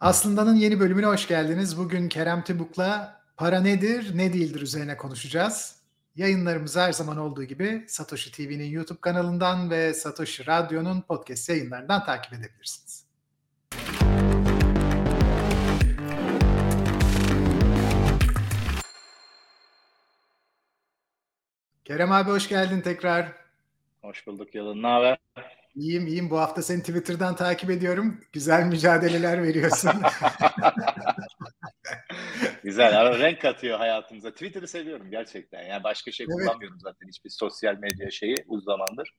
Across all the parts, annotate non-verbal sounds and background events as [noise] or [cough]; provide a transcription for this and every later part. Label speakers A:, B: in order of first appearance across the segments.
A: Aslında'nın yeni bölümüne hoş geldiniz. Bugün Kerem Tibuk'la para nedir, ne değildir üzerine konuşacağız. Yayınlarımızı her zaman olduğu gibi Satoshi TV'nin YouTube kanalından ve Satoshi Radyo'nun podcast yayınlarından takip edebilirsiniz. Kerem abi hoş geldin tekrar.
B: Hoş bulduk Yalın. Ne haber?
A: İyiyim iyiyim. Bu hafta seni Twitter'dan takip ediyorum. Güzel mücadeleler veriyorsun. [laughs]
B: Güzel. Ara renk katıyor hayatımıza. Twitter'ı seviyorum gerçekten. Yani başka şey evet. kullanmıyorum zaten. Hiçbir sosyal medya şeyi uzun zamandır.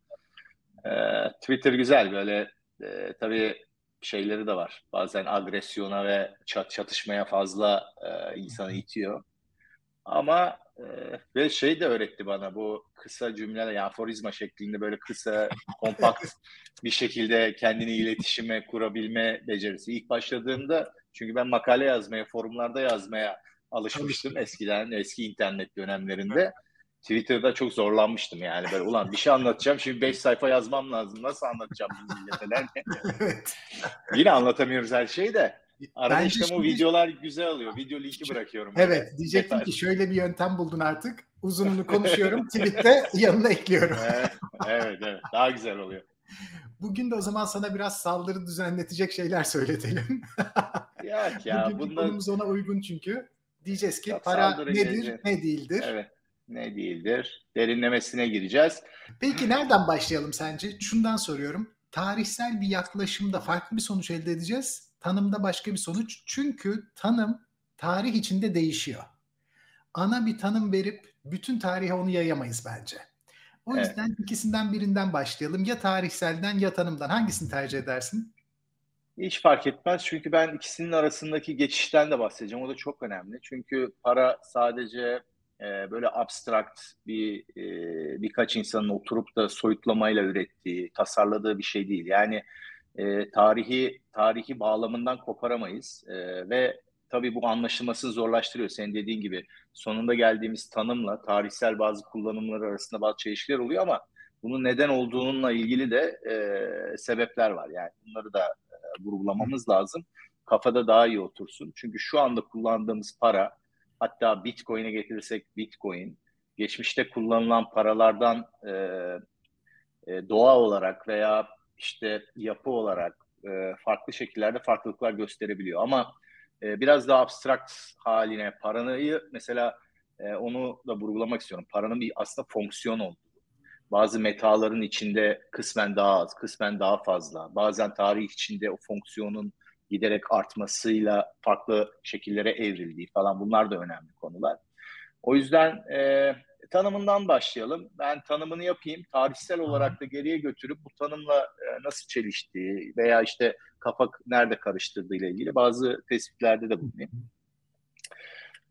B: Ee, Twitter güzel. Böyle e, tabii şeyleri de var. Bazen agresyona ve çat çatışmaya fazla e, insanı itiyor. Ama ve şey de öğretti bana bu kısa cümleler yani aforizma şeklinde böyle kısa [laughs] kompakt bir şekilde kendini iletişime kurabilme becerisi. İlk başladığımda çünkü ben makale yazmaya, forumlarda yazmaya alışmıştım eskiden, eski internet dönemlerinde. Twitter'da çok zorlanmıştım yani böyle ulan bir şey anlatacağım şimdi 5 sayfa yazmam lazım nasıl anlatacağım bu millete? [laughs] Yine anlatamıyoruz her şeyi de Arada işte şimdi... bu videolar güzel oluyor. Video linki bırakıyorum.
A: Evet. Böyle. Diyecektim ki şöyle bir yöntem buldun artık. Uzununu konuşuyorum. [laughs] tweet'te yanına ekliyorum.
B: evet, evet, evet. Daha güzel oluyor.
A: Bugün de o zaman sana biraz saldırı düzenletecek şeyler söyletelim. [laughs]
B: Yok ya.
A: Bugünkü bundan... konumuz ona uygun çünkü. Diyeceğiz ki Çok para nedir, gelecek. ne değildir?
B: Evet. Ne değildir? Derinlemesine gireceğiz.
A: Peki nereden başlayalım sence? Şundan soruyorum. Tarihsel bir yaklaşımda farklı bir sonuç elde edeceğiz tanımda başka bir sonuç. Çünkü tanım tarih içinde değişiyor. Ana bir tanım verip bütün tarihe onu yayamayız bence. O evet. yüzden ikisinden birinden başlayalım. Ya tarihselden ya tanımdan. Hangisini tercih edersin?
B: Hiç fark etmez. Çünkü ben ikisinin arasındaki geçişten de bahsedeceğim. O da çok önemli. Çünkü para sadece e, böyle abstrakt bir e, birkaç insanın oturup da soyutlamayla ürettiği, tasarladığı bir şey değil. Yani e, tarihi tarihi bağlamından koparamayız e, ve tabii bu anlaşılması zorlaştırıyor. Senin dediğin gibi sonunda geldiğimiz tanımla tarihsel bazı kullanımları arasında bazı çelişkiler oluyor ama bunun neden olduğununla ilgili de e, sebepler var. Yani bunları da e, vurgulamamız lazım. Kafada daha iyi otursun. Çünkü şu anda kullandığımız para hatta Bitcoin'e getirirsek Bitcoin geçmişte kullanılan paralardan e, e, doğa olarak veya işte yapı olarak e, farklı şekillerde farklılıklar gösterebiliyor. Ama e, biraz daha abstrakt haline paranayı mesela e, onu da vurgulamak istiyorum. Paranın bir aslında fonksiyon olduğu. Bazı metaların içinde kısmen daha az, kısmen daha fazla. Bazen tarih içinde o fonksiyonun giderek artmasıyla farklı şekillere evrildiği falan bunlar da önemli konular. O yüzden e, tanımından başlayalım. Ben tanımını yapayım. Tarihsel olarak da geriye götürüp bu tanımla e, nasıl çeliştiği veya işte kafa nerede karıştırdığı ile ilgili bazı tespitlerde de bulunayım.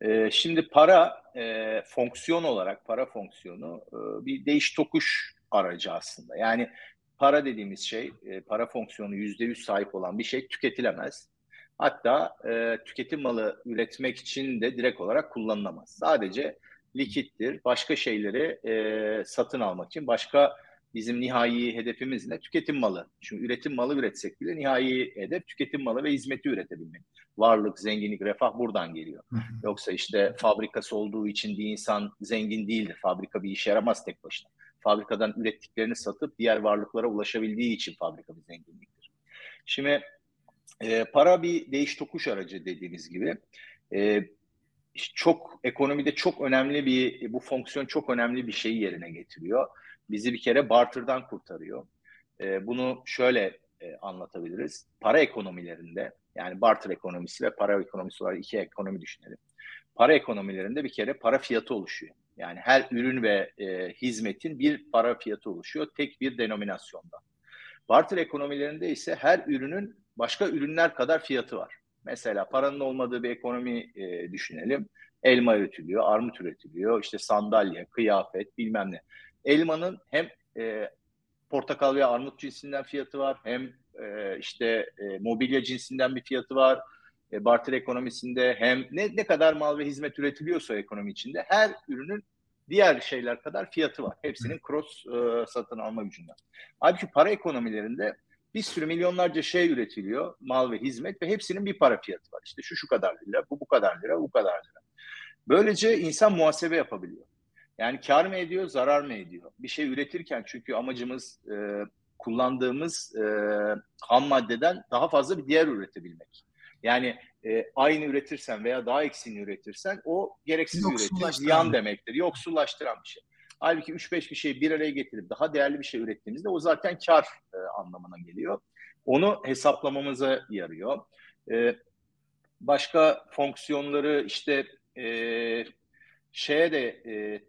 B: E, şimdi para e, fonksiyon olarak para fonksiyonu e, bir değiş tokuş aracı aslında. Yani para dediğimiz şey, e, para fonksiyonu yüzde yüz sahip olan bir şey tüketilemez. Hatta e, tüketim malı üretmek için de direkt olarak kullanılamaz. Sadece likittir. Başka şeyleri e, satın almak için başka bizim nihai hedefimiz ne? Tüketim malı. Çünkü üretim malı üretsek bile nihai hedef tüketim malı ve hizmeti üretebilmek. Varlık, zenginlik, refah buradan geliyor. Yoksa işte fabrikası olduğu için bir insan zengin değildir. Fabrika bir işe yaramaz tek başına. Fabrikadan ürettiklerini satıp diğer varlıklara ulaşabildiği için fabrika bir zenginliktir. Şimdi e, para bir değiş tokuş aracı dediğimiz gibi. E, çok ekonomide çok önemli bir bu fonksiyon çok önemli bir şeyi yerine getiriyor. Bizi bir kere barter'dan kurtarıyor. E, bunu şöyle e, anlatabiliriz. Para ekonomilerinde yani barter ekonomisi ve para ekonomisi olarak iki ekonomi düşünelim. Para ekonomilerinde bir kere para fiyatı oluşuyor. Yani her ürün ve e, hizmetin bir para fiyatı oluşuyor tek bir denominasyonda. Barter ekonomilerinde ise her ürünün başka ürünler kadar fiyatı var. Mesela paranın olmadığı bir ekonomi e, düşünelim. Elma üretiliyor, armut üretiliyor, işte sandalye, kıyafet bilmem ne. Elmanın hem e, portakal veya armut cinsinden fiyatı var, hem e, işte e, mobilya cinsinden bir fiyatı var. E, barter ekonomisinde hem ne, ne kadar mal ve hizmet üretiliyorsa ekonomi içinde her ürünün diğer şeyler kadar fiyatı var. Hepsinin cross e, satın alma gücünden. Halbuki para ekonomilerinde bir sürü milyonlarca şey üretiliyor, mal ve hizmet ve hepsinin bir para fiyatı var. İşte şu şu kadar lira, bu bu kadar lira, bu kadar lira. Böylece insan muhasebe yapabiliyor. Yani kar mı ediyor, zarar mı ediyor? Bir şey üretirken çünkü amacımız e, kullandığımız e, ham maddeden daha fazla bir diğer üretebilmek. Yani e, aynı üretirsen veya daha eksiğini üretirsen o gereksiz üretim, ziyan demektir. Yoksullaştıran bir şey. Halbuki 3-5 bir şeyi bir araya getirip daha değerli bir şey ürettiğimizde o zaten kar e, anlamına geliyor. Onu hesaplamamıza yarıyor. E, başka fonksiyonları işte e, şeye de e,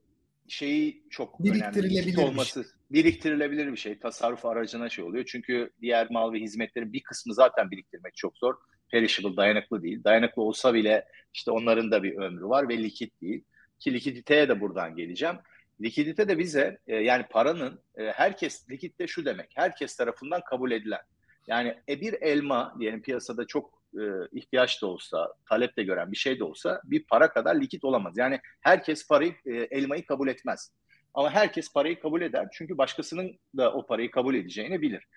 B: şeyi çok
A: biriktirilebilir önemli. olması.
B: Şey. Biriktirilebilir bir şey. Tasarruf aracına şey oluyor. Çünkü diğer mal ve hizmetlerin bir kısmı zaten biriktirmek çok zor. Perishable, dayanıklı değil. Dayanıklı olsa bile işte onların da bir ömrü var ve likit değil. Ki likiditeye de buradan geleceğim. Likidite de bize e, yani paranın e, herkes likitte şu demek. Herkes tarafından kabul edilen. Yani e, bir elma diyelim piyasada çok e, ihtiyaç da olsa, talep de gören bir şey de olsa bir para kadar likit olamaz. Yani herkes parayı e, elmayı kabul etmez. Ama herkes parayı kabul eder. Çünkü başkasının da o parayı kabul edeceğini bilir.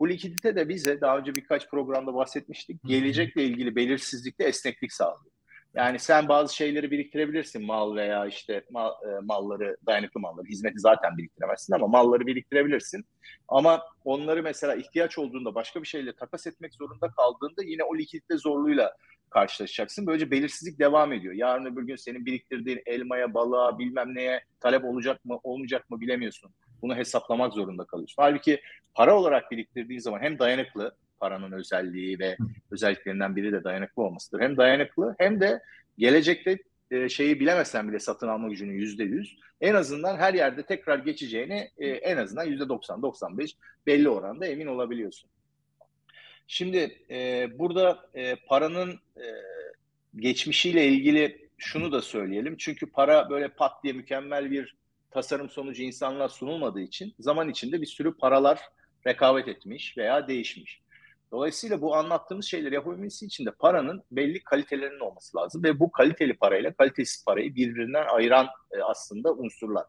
B: Bu likidite de bize daha önce birkaç programda bahsetmiştik. Gelecekle ilgili belirsizlikte esneklik sağlıyor. Yani sen bazı şeyleri biriktirebilirsin mal veya işte mal, e, malları, dayanıklı malları, hizmeti zaten biriktiremezsin ama malları biriktirebilirsin. Ama onları mesela ihtiyaç olduğunda başka bir şeyle takas etmek zorunda kaldığında yine o likidite zorluğuyla karşılaşacaksın. Böylece belirsizlik devam ediyor. Yarın öbür gün senin biriktirdiğin elmaya, balığa, bilmem neye talep olacak mı, olmayacak mı bilemiyorsun. Bunu hesaplamak zorunda kalıyorsun. Halbuki para olarak biriktirdiğin zaman hem dayanıklı paranın özelliği ve özelliklerinden biri de dayanıklı olmasıdır. Hem dayanıklı hem de gelecekte e, şeyi bilemesen bile satın alma gücünün yüzde yüz en azından her yerde tekrar geçeceğini e, en azından yüzde 90-95 belli oranda emin olabiliyorsun. Şimdi e, burada e, paranın e, geçmişiyle ilgili şunu da söyleyelim. Çünkü para böyle pat diye mükemmel bir tasarım sonucu insanlığa sunulmadığı için zaman içinde bir sürü paralar rekabet etmiş veya değişmiş. Dolayısıyla bu anlattığımız şeyleri yapabilmesi için de paranın belli kalitelerinin olması lazım ve bu kaliteli parayla kalitesiz parayı birbirinden ayıran e, aslında unsurlar.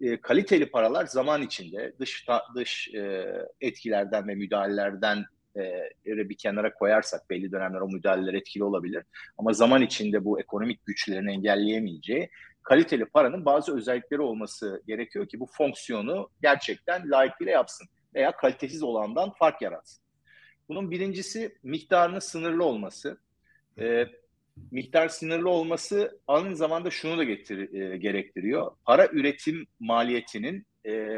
B: E, kaliteli paralar zaman içinde dış dış e, etkilerden ve müdahalelerden e, bir kenara koyarsak belli dönemler o müdahaleler etkili olabilir. Ama zaman içinde bu ekonomik güçlerini engelleyemeyeceği kaliteli paranın bazı özellikleri olması gerekiyor ki bu fonksiyonu gerçekten layıkıyla yapsın veya kalitesiz olandan fark yaratsın. Bunun birincisi miktarının sınırlı olması. E, miktar sınırlı olması aynı zamanda şunu da getir, e, gerektiriyor. Para üretim maliyetinin e,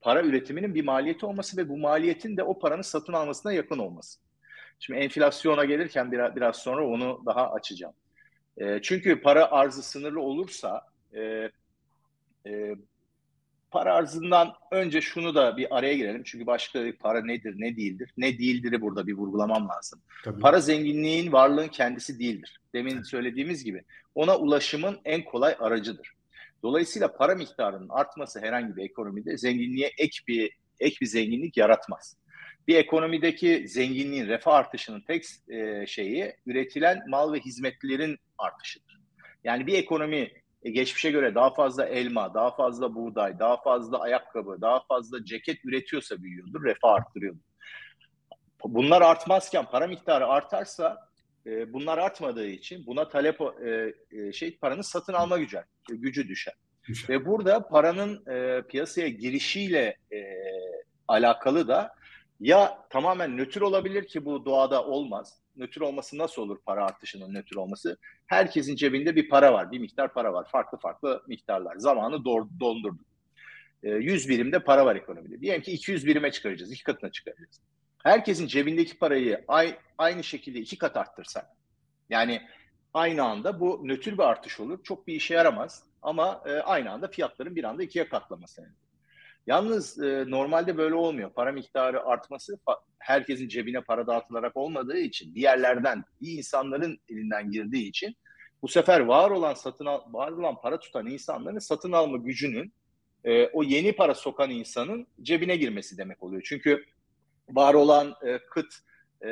B: para üretiminin bir maliyeti olması ve bu maliyetin de o paranın satın almasına yakın olması. Şimdi enflasyona gelirken biraz, biraz sonra onu daha açacağım. E, çünkü para arzı sınırlı olursa e, e, para arzından önce şunu da bir araya girelim. Çünkü başka para nedir, ne değildir? Ne değildir'i burada bir vurgulamam lazım. Tabii. Para zenginliğin, varlığın kendisi değildir. Demin evet. söylediğimiz gibi ona ulaşımın en kolay aracıdır. Dolayısıyla para miktarının artması herhangi bir ekonomide zenginliğe ek bir ek bir zenginlik yaratmaz. Bir ekonomideki zenginliğin, refah artışının tek e, şeyi üretilen mal ve hizmetlerin artışıdır. Yani bir ekonomi e, geçmişe göre daha fazla elma, daha fazla buğday, daha fazla ayakkabı, daha fazla ceket üretiyorsa büyüyordur, refah arttırıyordur. Bunlar artmazken para miktarı artarsa e, bunlar artmadığı için buna talep e, e, şey paranın satın alma gücü gücü düşer. düşer. Ve burada paranın e, piyasaya girişiyle e, alakalı da ya tamamen nötr olabilir ki bu doğada olmaz nötr olması nasıl olur para artışının nötr olması? Herkesin cebinde bir para var, bir miktar para var. Farklı farklı miktarlar. Zamanı dondurduk. E, 100 birimde para var ekonomide. Diyelim ki 200 birime çıkaracağız, iki katına çıkaracağız. Herkesin cebindeki parayı ay, aynı şekilde iki kat arttırsak, yani aynı anda bu nötr bir artış olur. Çok bir işe yaramaz ama e, aynı anda fiyatların bir anda ikiye katlaması. Yalnız e, normalde böyle olmuyor. Para miktarı artması herkesin cebine para dağıtılarak olmadığı için diğerlerden iyi insanların elinden girdiği için bu sefer var olan satın al, var olan para tutan insanların satın alma gücünün e, o yeni para sokan insanın cebine girmesi demek oluyor. Çünkü var olan e, kıt e,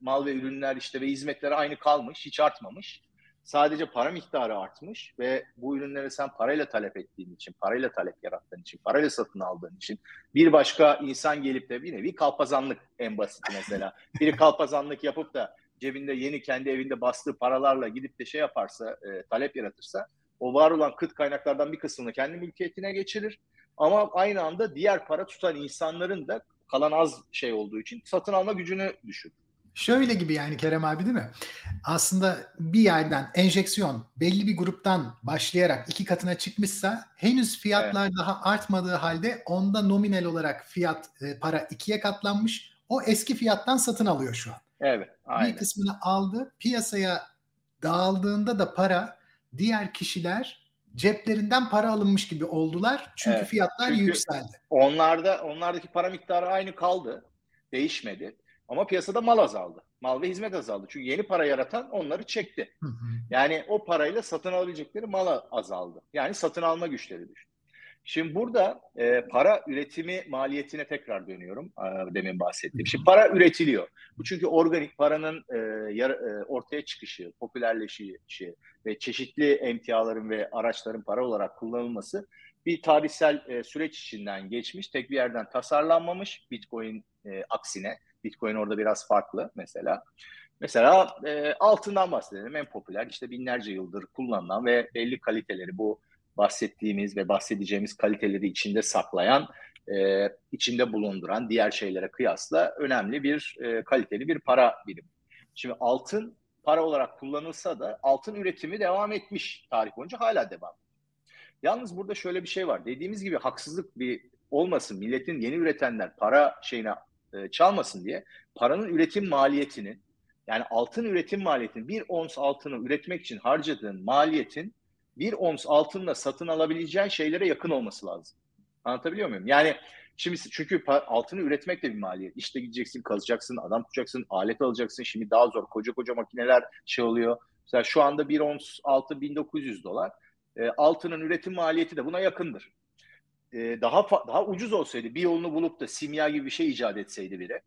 B: mal ve ürünler işte ve hizmetler aynı kalmış, hiç artmamış. Sadece para miktarı artmış ve bu ürünleri sen parayla talep ettiğin için, parayla talep yarattığın için, parayla satın aldığın için bir başka insan gelip de bir nevi kalpazanlık en basit mesela. Biri kalpazanlık yapıp da cebinde yeni kendi evinde bastığı paralarla gidip de şey yaparsa, e, talep yaratırsa o var olan kıt kaynaklardan bir kısmını kendi mülkiyetine geçirir. Ama aynı anda diğer para tutan insanların da kalan az şey olduğu için satın alma gücünü düşürür.
A: Şöyle gibi yani Kerem abi değil mi? Aslında bir yerden enjeksiyon belli bir gruptan başlayarak iki katına çıkmışsa henüz fiyatlar evet. daha artmadığı halde onda nominal olarak fiyat e, para ikiye katlanmış. O eski fiyattan satın alıyor şu an.
B: Evet. Aynen.
A: Bir kısmını aldı. Piyasaya dağıldığında da para diğer kişiler ceplerinden para alınmış gibi oldular. Çünkü evet. fiyatlar Çünkü yükseldi.
B: Onlarda onlardaki para miktarı aynı kaldı. Değişmedi. Ama piyasada mal azaldı. Mal ve hizmet azaldı. Çünkü yeni para yaratan onları çekti. Hı hı. Yani o parayla satın alabilecekleri mal azaldı. Yani satın alma güçleri düştü. Şimdi burada e, para üretimi maliyetine tekrar dönüyorum e, demin bahsettiğim. Şimdi para üretiliyor. Bu çünkü organik paranın e, yar, e, ortaya çıkışı, popülerleşişi ve çeşitli emtiaların ve araçların para olarak kullanılması bir tarihsel e, süreç içinden geçmiş. Tek bir yerden tasarlanmamış Bitcoin e, aksine. Bitcoin orada biraz farklı mesela. Mesela e, altından bahsedelim. En popüler işte binlerce yıldır kullanılan ve belli kaliteleri bu bahsettiğimiz ve bahsedeceğimiz kaliteleri içinde saklayan, e, içinde bulunduran diğer şeylere kıyasla önemli bir e, kaliteli bir para birimi. Şimdi altın para olarak kullanılsa da altın üretimi devam etmiş tarih boyunca hala devam. Yalnız burada şöyle bir şey var. Dediğimiz gibi haksızlık bir olmasın. Milletin yeni üretenler para şeyine e, çalmasın diye paranın üretim maliyetinin yani altın üretim maliyetinin bir ons altını üretmek için harcadığın maliyetin bir ons altınla satın alabileceğin şeylere yakın olması lazım. Anlatabiliyor muyum? Yani şimdi çünkü altını üretmek de bir maliyet. İşte gideceksin, kazacaksın, adam tutacaksın, alet alacaksın. Şimdi daha zor. Koca koca makineler şey oluyor. Mesela şu anda bir ons altı 1900 dolar. E, altının üretim maliyeti de buna yakındır. E, daha daha ucuz olsaydı bir yolunu bulup da simya gibi bir şey icat etseydi biri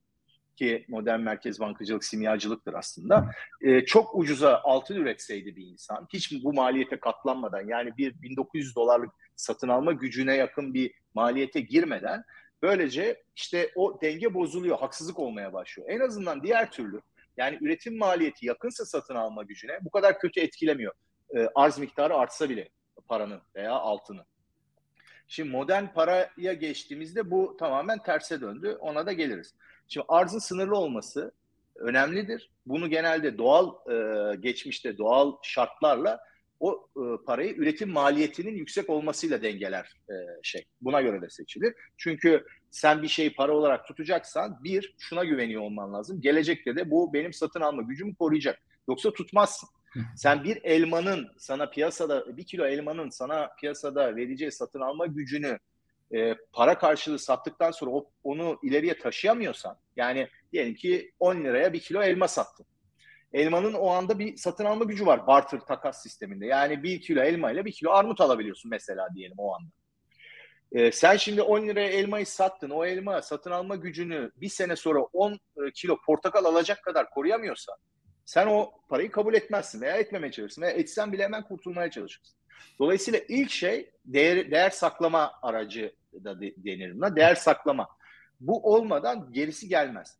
B: ki modern merkez bankacılık simyacılıktır aslında. E, çok ucuza altın üretseydi bir insan, hiç bu maliyete katlanmadan yani bir 1900 dolarlık satın alma gücüne yakın bir maliyete girmeden böylece işte o denge bozuluyor, haksızlık olmaya başlıyor. En azından diğer türlü yani üretim maliyeti yakınsa satın alma gücüne bu kadar kötü etkilemiyor. E, arz miktarı artsa bile paranın veya altının. Şimdi modern paraya geçtiğimizde bu tamamen terse döndü. Ona da geliriz. Şimdi arzın sınırlı olması önemlidir. Bunu genelde doğal e, geçmişte doğal şartlarla o e, parayı üretim maliyetinin yüksek olmasıyla dengeler e, şey. Buna göre de seçilir. Çünkü sen bir şeyi para olarak tutacaksan bir şuna güveniyor olman lazım. Gelecekte de bu benim satın alma gücümü koruyacak. Yoksa tutmazsın. Sen bir elmanın sana piyasada bir kilo elmanın sana piyasada vereceği satın alma gücünü e, para karşılığı sattıktan sonra o, onu ileriye taşıyamıyorsan yani diyelim ki 10 liraya bir kilo elma sattın. Elmanın o anda bir satın alma gücü var barter takas sisteminde. Yani bir kilo elma ile bir kilo armut alabiliyorsun mesela diyelim o anda. E, sen şimdi 10 liraya elmayı sattın. O elma satın alma gücünü bir sene sonra 10 e, kilo portakal alacak kadar koruyamıyorsa sen o parayı kabul etmezsin veya etmemeye çalışırsın veya etsen bile hemen kurtulmaya çalışırsın. Dolayısıyla ilk şey değer, değer saklama aracı da denir buna. Değer saklama. Bu olmadan gerisi gelmez.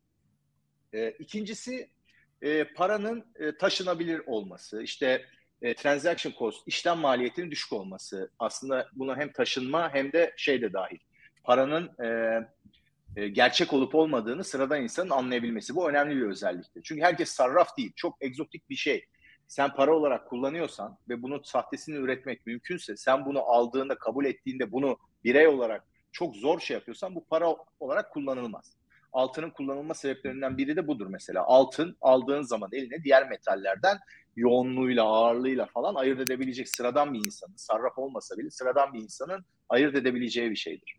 B: E, ikincisi e, paranın e, taşınabilir olması. İşte e, transaction cost, işlem maliyetinin düşük olması. Aslında buna hem taşınma hem de şey de dahil. Paranın e, e, gerçek olup olmadığını sıradan insanın anlayabilmesi. Bu önemli bir özelliktir. Çünkü herkes sarraf değil. Çok egzotik bir şey. Sen para olarak kullanıyorsan ve bunun sahtesini üretmek mümkünse sen bunu aldığında, kabul ettiğinde bunu birey olarak çok zor şey yapıyorsan bu para olarak kullanılmaz. Altının kullanılma sebeplerinden biri de budur mesela. Altın aldığın zaman eline diğer metallerden yoğunluğuyla, ağırlığıyla falan ayırt edebilecek sıradan bir insanın, sarraf olmasa bile sıradan bir insanın ayırt edebileceği bir şeydir.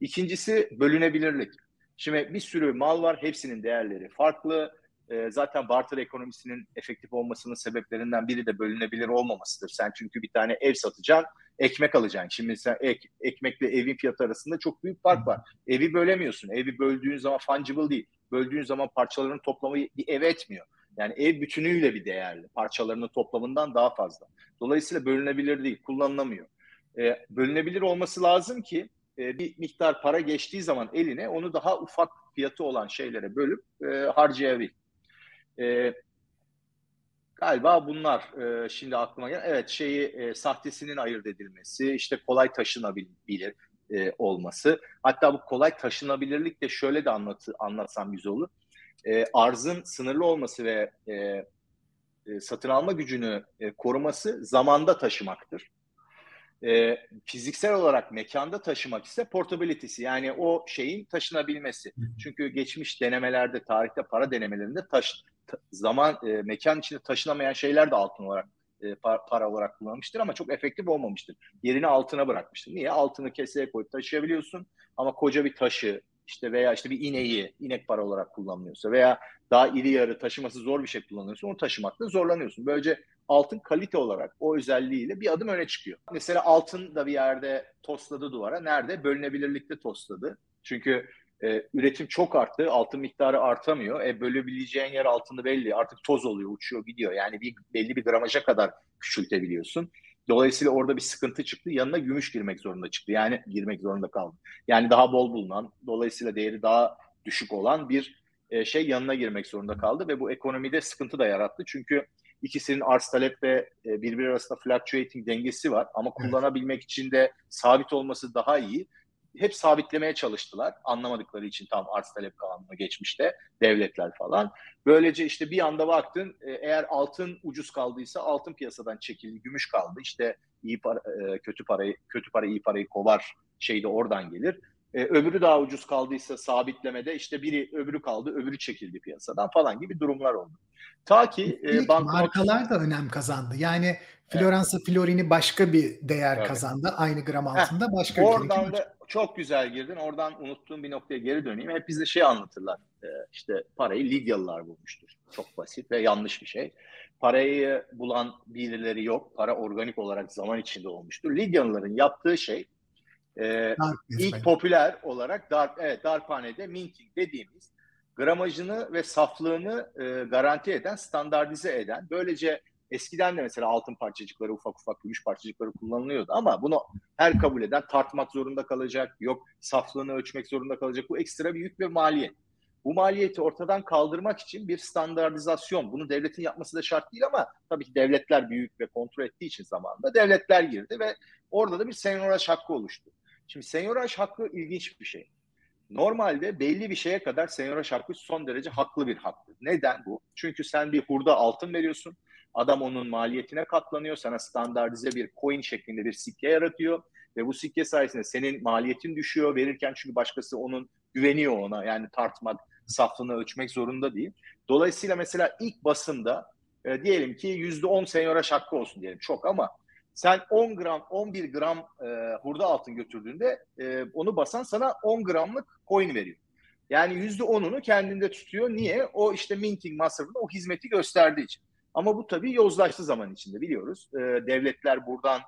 B: İkincisi bölünebilirlik. Şimdi bir sürü mal var, hepsinin değerleri farklı. E, zaten barter ekonomisinin efektif olmasının sebeplerinden biri de bölünebilir olmamasıdır. Sen çünkü bir tane ev satacaksın, ekmek alacaksın. Şimdi sen ek, ekmekle evin fiyatı arasında çok büyük fark var. Evi bölemiyorsun. Evi böldüğün zaman fungible değil. Böldüğün zaman parçaların toplamı bir ev etmiyor. Yani ev bütünüyle bir değerli. Parçalarının toplamından daha fazla. Dolayısıyla bölünebilir değil, kullanılamıyor. E, bölünebilir olması lazım ki e, bir miktar para geçtiği zaman eline onu daha ufak fiyatı olan şeylere bölüp e, harcayabil. E, galiba bunlar e, şimdi aklıma gelen. Evet şeyi e, sahtesinin ayırt edilmesi, işte kolay taşınabilir e, olması. Hatta bu kolay taşınabilirlik de şöyle de anlatı, anlatsam güzel olur. E, arzın sınırlı olması ve e, e, satın alma gücünü e, koruması zamanda taşımaktır e, fiziksel olarak mekanda taşımak ise portability'si yani o şeyin taşınabilmesi. Çünkü geçmiş denemelerde, tarihte para denemelerinde taş ta, zaman e, mekan içinde taşınamayan şeyler de altın olarak e, para, para olarak kullanılmıştır ama çok efektif olmamıştır. Yerini altına bırakmıştır. Niye? Altını keseye koyup taşıyabiliyorsun ama koca bir taşı işte veya işte bir ineği inek para olarak kullanılıyorsa veya daha iri yarı taşıması zor bir şey kullanıyorsun onu taşımakta zorlanıyorsun. Böylece altın kalite olarak o özelliğiyle bir adım öne çıkıyor. Mesela altın da bir yerde tosladı duvara. Nerede? Bölünebilirlikte tosladı. Çünkü e, üretim çok arttı. Altın miktarı artamıyor. E, bölebileceğin yer altını belli. Artık toz oluyor, uçuyor, gidiyor. Yani bir belli bir gramaja kadar küçültebiliyorsun. Dolayısıyla orada bir sıkıntı çıktı. Yanına gümüş girmek zorunda çıktı. Yani girmek zorunda kaldı. Yani daha bol bulunan, dolayısıyla değeri daha düşük olan bir e, şey yanına girmek zorunda kaldı ve bu ekonomide sıkıntı da yarattı. Çünkü ikisinin arz talep ve e, birbiri arasında fluctuating dengesi var ama kullanabilmek için de sabit olması daha iyi. Hep sabitlemeye çalıştılar. Anlamadıkları için tam arz talep kanunu geçmişte devletler falan. Böylece işte bir anda baktın e, eğer altın ucuz kaldıysa altın piyasadan çekildi, gümüş kaldı. İşte iyi para, e, kötü parayı kötü para iyi parayı kovar şey de oradan gelir. E, öbürü daha ucuz kaldıysa sabitlemede işte biri öbürü kaldı, öbürü çekildi piyasadan falan gibi durumlar oldu. Ta ki
A: e, banknot... markalar da önem kazandı. Yani Floransa evet. Florini başka bir değer evet. kazandı. Aynı gram altında Heh, başka
B: Oradan da çok güzel girdin. Oradan unuttuğum bir noktaya geri döneyim. Hep bize şey anlatırlar. E, işte parayı Lidyalılar bulmuştur. Çok basit ve yanlış bir şey. Parayı bulan birileri yok. Para organik olarak zaman içinde olmuştur. Lidyalıların yaptığı şey e, ilk popüler olarak darp, evet, darphanede minting dediğimiz gramajını ve saflığını e, garanti eden, standartize eden, böylece eskiden de mesela altın parçacıkları, ufak ufak gümüş parçacıkları kullanılıyordu ama bunu her kabul eden tartmak zorunda kalacak, yok saflığını ölçmek zorunda kalacak. Bu ekstra bir yük ve maliyet. Bu maliyeti ortadan kaldırmak için bir standartizasyon, bunu devletin yapması da şart değil ama tabii ki devletler büyük ve kontrol ettiği için zamanında devletler girdi ve orada da bir senyoraj hakkı oluştu. Şimdi senyoraj hakkı ilginç bir şey. Normalde belli bir şeye kadar senyoraj hakkı son derece haklı bir hakkı. Neden bu? Çünkü sen bir hurda altın veriyorsun. Adam onun maliyetine katlanıyor. Sana standartize bir coin şeklinde bir sikke yaratıyor. Ve bu sikke sayesinde senin maliyetin düşüyor verirken çünkü başkası onun güveniyor ona. Yani tartmak, saflığını ölçmek zorunda değil. Dolayısıyla mesela ilk basında e, diyelim ki %10 senyoraj hakkı olsun diyelim. Çok ama sen 10 gram, 11 gram e, hurda altın götürdüğünde e, onu basan sana 10 gramlık coin veriyor. Yani %10'unu kendinde tutuyor. Niye? O işte minting masrafında o hizmeti gösterdiği için. Ama bu tabii yozlaştı zaman içinde biliyoruz. E, devletler buradan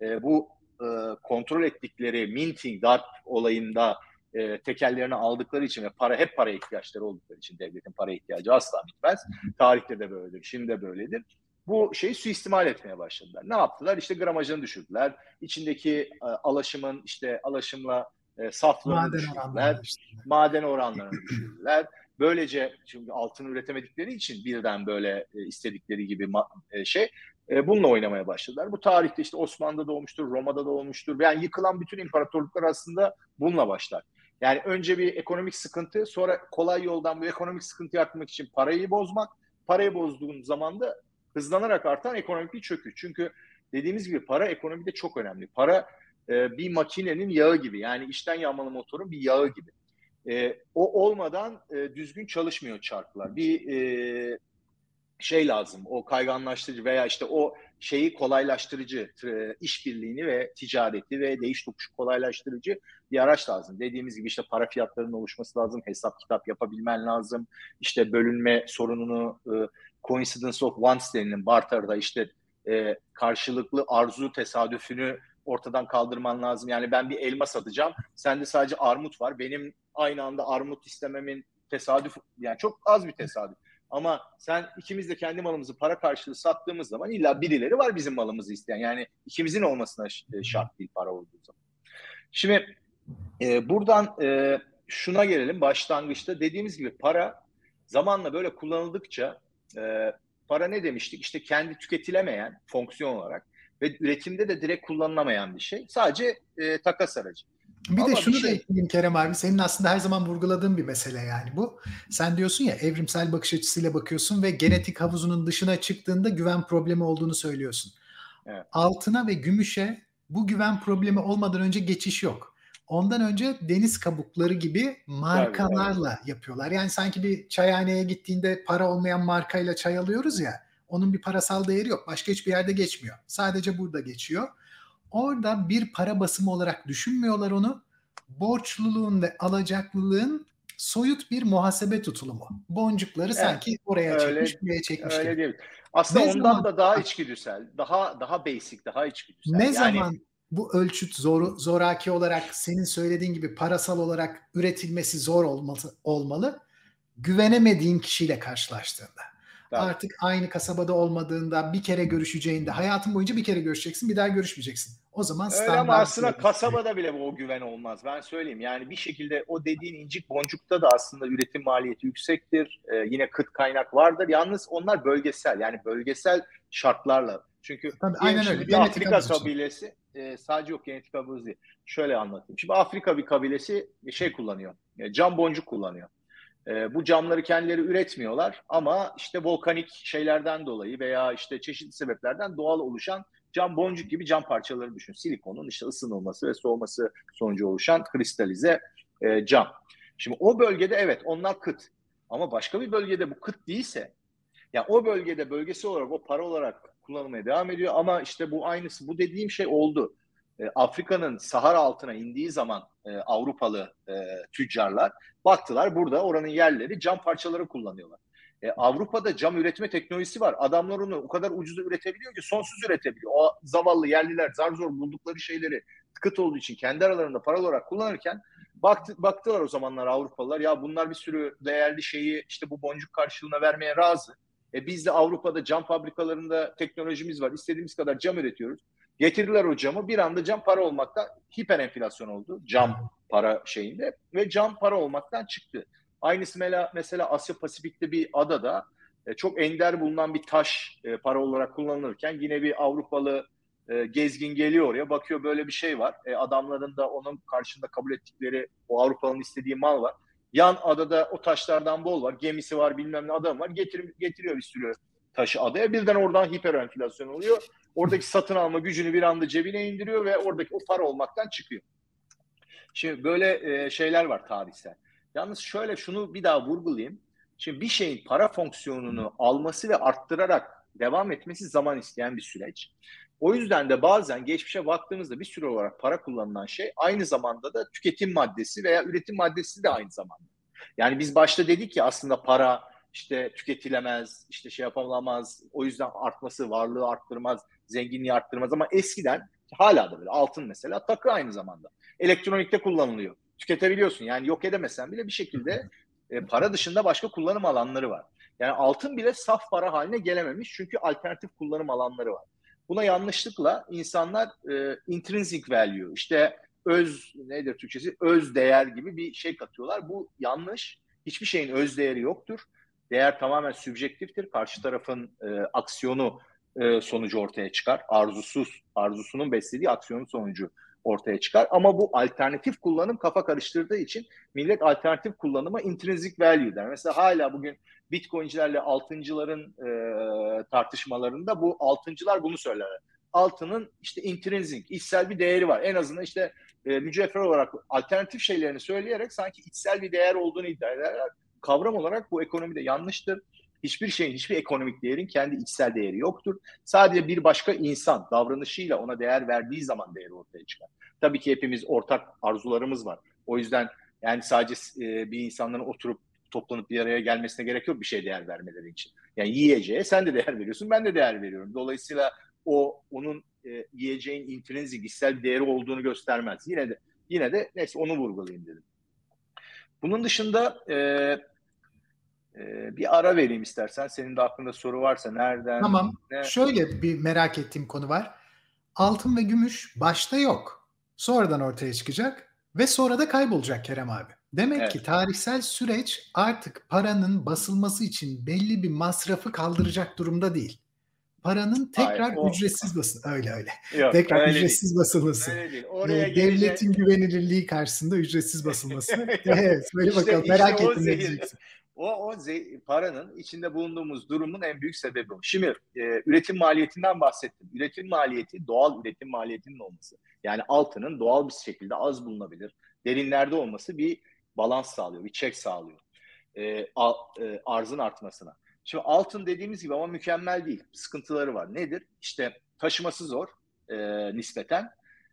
B: e, bu e, kontrol ettikleri minting darp olayında e, tekellerini aldıkları için ve para hep para ihtiyaçları oldukları için devletin para ihtiyacı asla bitmez. Tarihte de böyledir, şimdi de böyledir bu şeyi suistimal etmeye başladılar. Ne yaptılar? İşte gramajını düşürdüler. İçindeki e, alaşımın işte alaşımla e, saflığını maden düşürdüler. Işte. Maden oranlarını düşürdüler. Böylece çünkü altın üretemedikleri için birden böyle e, istedikleri gibi e, şey e, bununla oynamaya başladılar. Bu tarihte işte Osmanlı'da da olmuştur, Roma'da da olmuştur. Yani yıkılan bütün imparatorluklar aslında bununla başlar. Yani önce bir ekonomik sıkıntı, sonra kolay yoldan bu ekonomik sıkıntıyı arttırmak için parayı bozmak. Parayı bozduğun zaman da hızlanarak artan ekonomik bir çöküş. Çünkü dediğimiz gibi para ekonomide çok önemli. Para e, bir makinenin yağı gibi yani içten yanmalı motorun bir yağı gibi. E, o olmadan e, düzgün çalışmıyor çarklar. Bir e, şey lazım o kayganlaştırıcı veya işte o şeyi kolaylaştırıcı işbirliğini ve ticareti ve değiş tokuşu kolaylaştırıcı bir araç lazım. Dediğimiz gibi işte para fiyatlarının oluşması lazım, hesap kitap yapabilmen lazım, işte bölünme sorununu e, coincidence of wants denilen barter'da işte e, karşılıklı arzu tesadüfünü ortadan kaldırman lazım. Yani ben bir elma satacağım. Sende sadece armut var. Benim aynı anda armut istememin tesadüf yani çok az bir tesadüf. Ama sen ikimiz de kendi malımızı para karşılığı sattığımız zaman illa birileri var bizim malımızı isteyen. Yani ikimizin olmasına e, şart değil para olduğu zaman. Şimdi e, buradan e, şuna gelelim başlangıçta. Dediğimiz gibi para zamanla böyle kullanıldıkça e, para ne demiştik? İşte kendi tüketilemeyen fonksiyon olarak ve üretimde de direkt kullanılamayan bir şey. Sadece e, takas aracı.
A: Bir Ama de şunu bir şey... da ekleyeyim Kerem abi. Senin aslında her zaman vurguladığın bir mesele yani bu. Sen diyorsun ya evrimsel bakış açısıyla bakıyorsun ve genetik havuzunun dışına çıktığında güven problemi olduğunu söylüyorsun. Evet. Altına ve gümüşe bu güven problemi olmadan önce geçiş yok. Ondan önce deniz kabukları gibi markalarla yapıyorlar. Yani sanki bir çayhaneye gittiğinde para olmayan markayla çay alıyoruz ya. Onun bir parasal değeri yok. Başka hiçbir yerde geçmiyor. Sadece burada geçiyor. Orada bir para basımı olarak düşünmüyorlar onu. Borçluluğun ve alacaklılığın soyut bir muhasebe tutulumu. Boncukları evet, sanki oraya öyle, çekmiş, buraya çekmiş
B: öyle gibi. Değil. Aslında ne ondan zaman, da daha içgüdüsel, daha daha basic, daha içgüdüsel.
A: Ne yani, zaman bu ölçüt zor, zoraki olarak senin söylediğin gibi parasal olarak üretilmesi zor olmalı, olmalı güvenemediğin kişiyle karşılaştığında. Tabii. Artık aynı kasabada olmadığında bir kere görüşeceğinde hayatın boyunca bir kere görüşeceksin bir daha görüşmeyeceksin. O zaman
B: Öyle ama aslında kasabada bile o güven olmaz. Ben söyleyeyim yani bir şekilde o dediğin incik boncukta da aslında üretim maliyeti yüksektir. Ee, yine kıt kaynak vardır. Yalnız onlar bölgesel yani bölgesel şartlarla. Çünkü Tabii, aynen öyle. Bir Afrika kabilesi e, sadece yok genetik havuz değil. Şöyle anlatayım. Şimdi Afrika bir kabilesi şey kullanıyor. E, cam boncuk kullanıyor. E, bu camları kendileri üretmiyorlar ama işte volkanik şeylerden dolayı veya işte çeşitli sebeplerden doğal oluşan cam boncuk gibi cam parçaları düşün. Silikonun işte ısınılması ve soğuması sonucu oluşan kristalize e, cam. Şimdi o bölgede evet onlar kıt. Ama başka bir bölgede bu kıt değilse yani o bölgede bölgesi olarak o para olarak kullanılmaya devam ediyor ama işte bu aynısı bu dediğim şey oldu. E, Afrika'nın Sahara altına indiği zaman e, Avrupalı e, tüccarlar baktılar burada oranın yerleri cam parçaları kullanıyorlar. E, Avrupa'da cam üretme teknolojisi var. Adamlar onu o kadar ucuz üretebiliyor ki sonsuz üretebiliyor. O zavallı yerliler zar zor buldukları şeyleri kıt olduğu için kendi aralarında para olarak kullanırken baktı, baktılar o zamanlar Avrupalılar ya bunlar bir sürü değerli şeyi işte bu boncuk karşılığına vermeye razı. E, biz de Avrupa'da cam fabrikalarında teknolojimiz var. İstediğimiz kadar cam üretiyoruz. Getirdiler o camı. Bir anda cam para olmaktan hiper enflasyon oldu. Cam para şeyinde ve cam para olmaktan çıktı. Aynısı mesela, mesela Asya Pasifik'te bir adada e, çok ender bulunan bir taş e, para olarak kullanılırken yine bir Avrupalı e, gezgin geliyor oraya bakıyor böyle bir şey var. E, adamların da onun karşında kabul ettikleri o Avrupa'nın istediği mal var. Yan adada o taşlardan bol var. Gemisi var bilmem ne adam var. Getir, getiriyor bir sürü taşı adaya. Birden oradan hiper enflasyon oluyor. Oradaki satın alma gücünü bir anda cebine indiriyor ve oradaki o para olmaktan çıkıyor. Şimdi böyle e, şeyler var tarihsel. Yalnız şöyle şunu bir daha vurgulayayım. Şimdi bir şeyin para fonksiyonunu alması ve arttırarak devam etmesi zaman isteyen bir süreç. O yüzden de bazen geçmişe baktığımızda bir süre olarak para kullanılan şey aynı zamanda da tüketim maddesi veya üretim maddesi de aynı zamanda. Yani biz başta dedik ki aslında para işte tüketilemez, işte şey yapılamaz, o yüzden artması varlığı arttırmaz, zenginliği arttırmaz ama eskiden hala da böyle altın mesela takı aynı zamanda. Elektronikte kullanılıyor. Tüketebiliyorsun yani yok edemesen bile bir şekilde e, para dışında başka kullanım alanları var. Yani altın bile saf para haline gelememiş çünkü alternatif kullanım alanları var. Buna yanlışlıkla insanlar e, intrinsic value işte öz nedir Türkçesi öz değer gibi bir şey katıyorlar. Bu yanlış. Hiçbir şeyin öz değeri yoktur. Değer tamamen sübjektiftir. Karşı tarafın e, aksiyonu e, sonucu ortaya çıkar. Arzusuz, arzusunun beslediği aksiyonun sonucu ortaya çıkar. Ama bu alternatif kullanım kafa karıştırdığı için millet alternatif kullanıma intrinsic value der. Mesela hala bugün Bitcoin'cilerle altıncıların e, tartışmalarında bu altıncılar bunu söylerler. Altının işte intrinsic, içsel bir değeri var. En azından işte e, mücevher olarak alternatif şeylerini söyleyerek sanki içsel bir değer olduğunu iddia ederler. Kavram olarak bu ekonomide yanlıştır. Hiçbir şeyin, hiçbir ekonomik değerin kendi içsel değeri yoktur. Sadece bir başka insan davranışıyla ona değer verdiği zaman değeri ortaya çıkar. Tabii ki hepimiz ortak arzularımız var. O yüzden yani sadece e, bir insanların oturup toplanıp bir araya gelmesine gerek yok bir şey değer vermeleri için. Yani yiyeceğe sen de değer veriyorsun, ben de değer veriyorum. Dolayısıyla o onun e, yiyeceğin intrinsic, içsel bir değeri olduğunu göstermez. Yine de yine de neyse onu vurgulayayım dedim. Bunun dışında e, E, bir ara vereyim istersen. Senin de aklında soru varsa nereden?
A: Tamam. Ne? Şöyle bir merak ettiğim konu var. Altın ve gümüş başta yok. Sonradan ortaya çıkacak ve sonra da kaybolacak Kerem abi. Demek evet. ki tarihsel süreç artık paranın basılması için belli bir masrafı kaldıracak durumda değil. Paranın tekrar Hayır, o... ücretsiz basın öyle öyle. Yok, tekrar öyle ücretsiz değil. basılması. Öyle değil. Oraya ee, devletin gelecek... güvenilirliği karşısında ücretsiz basılması. [laughs] evet, söyle bakalım işte, merak işte ettim ne diyeceksin.
B: O, o paranın içinde bulunduğumuz durumun en büyük sebebi o. Şimdi e, üretim maliyetinden bahsettim. Üretim maliyeti doğal üretim maliyetinin olması. Yani altının doğal bir şekilde az bulunabilir, derinlerde olması bir balans sağlıyor, bir çek sağlıyor. E, a, e, arzın artmasına. Şimdi altın dediğimiz gibi ama mükemmel değil. Sıkıntıları var. Nedir? İşte taşıması zor e, nispeten.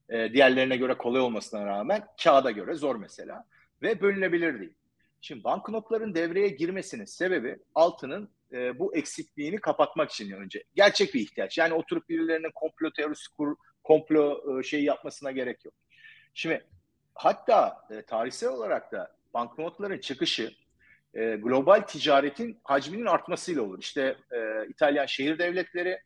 B: E, diğerlerine göre kolay olmasına rağmen kağıda göre zor mesela. Ve bölünebilir değil. Şimdi banknotların devreye girmesinin sebebi altının e, bu eksikliğini kapatmak için önce. Gerçek bir ihtiyaç. Yani oturup birilerinin komplo teorisi kur, komplo e, şeyi yapmasına gerek yok. Şimdi hatta e, tarihsel olarak da banknotların çıkışı e, global ticaretin hacminin artmasıyla olur. İşte e, İtalyan şehir devletleri,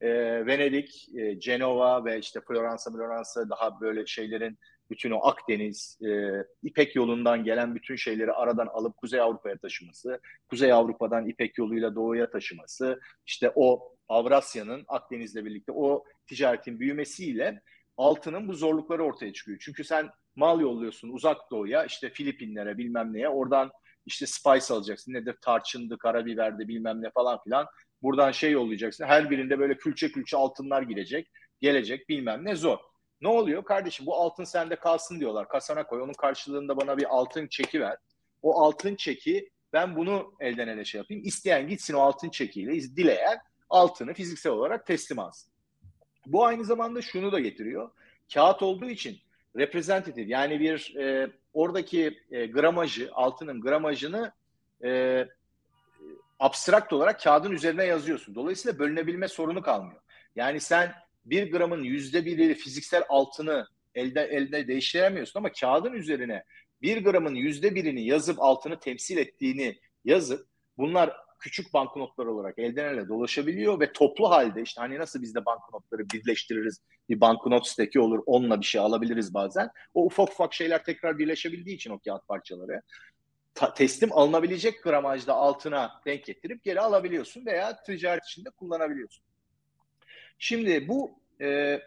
B: e, Venedik, e, Cenova ve işte Floransa, Floransa daha böyle şeylerin bütün o Akdeniz, e, İpek yolundan gelen bütün şeyleri aradan alıp Kuzey Avrupa'ya taşıması, Kuzey Avrupa'dan İpek yoluyla doğuya taşıması, işte o Avrasya'nın Akdeniz'le birlikte o ticaretin büyümesiyle altının bu zorlukları ortaya çıkıyor. Çünkü sen mal yolluyorsun uzak doğuya, işte Filipinlere bilmem neye, oradan işte spice alacaksın. Nedir? Tarçındı, karabiberdi bilmem ne falan filan. Buradan şey yollayacaksın. Her birinde böyle külçe külçe altınlar girecek. Gelecek bilmem ne zor. Ne oluyor? Kardeşim bu altın sende kalsın diyorlar. Kasana koy. Onun karşılığında bana bir altın çeki ver. O altın çeki ben bunu elden ele şey yapayım. İsteyen gitsin o altın çekiyle dileyen altını fiziksel olarak teslim alsın. Bu aynı zamanda şunu da getiriyor. Kağıt olduğu için reprezentatif yani bir e, oradaki e, gramajı, altının gramajını e, abstrakt olarak kağıdın üzerine yazıyorsun. Dolayısıyla bölünebilme sorunu kalmıyor. Yani sen bir gramın yüzde biri fiziksel altını elde elde değiştiremiyorsun ama kağıdın üzerine bir gramın yüzde birini yazıp altını temsil ettiğini yazıp bunlar küçük banknotlar olarak elden ele dolaşabiliyor ve toplu halde işte hani nasıl biz de banknotları birleştiririz bir banknot steki olur onunla bir şey alabiliriz bazen. O ufak ufak şeyler tekrar birleşebildiği için o kağıt parçaları ta- teslim alınabilecek gramajda altına denk getirip geri alabiliyorsun veya ticaret içinde kullanabiliyorsun. Şimdi bu e,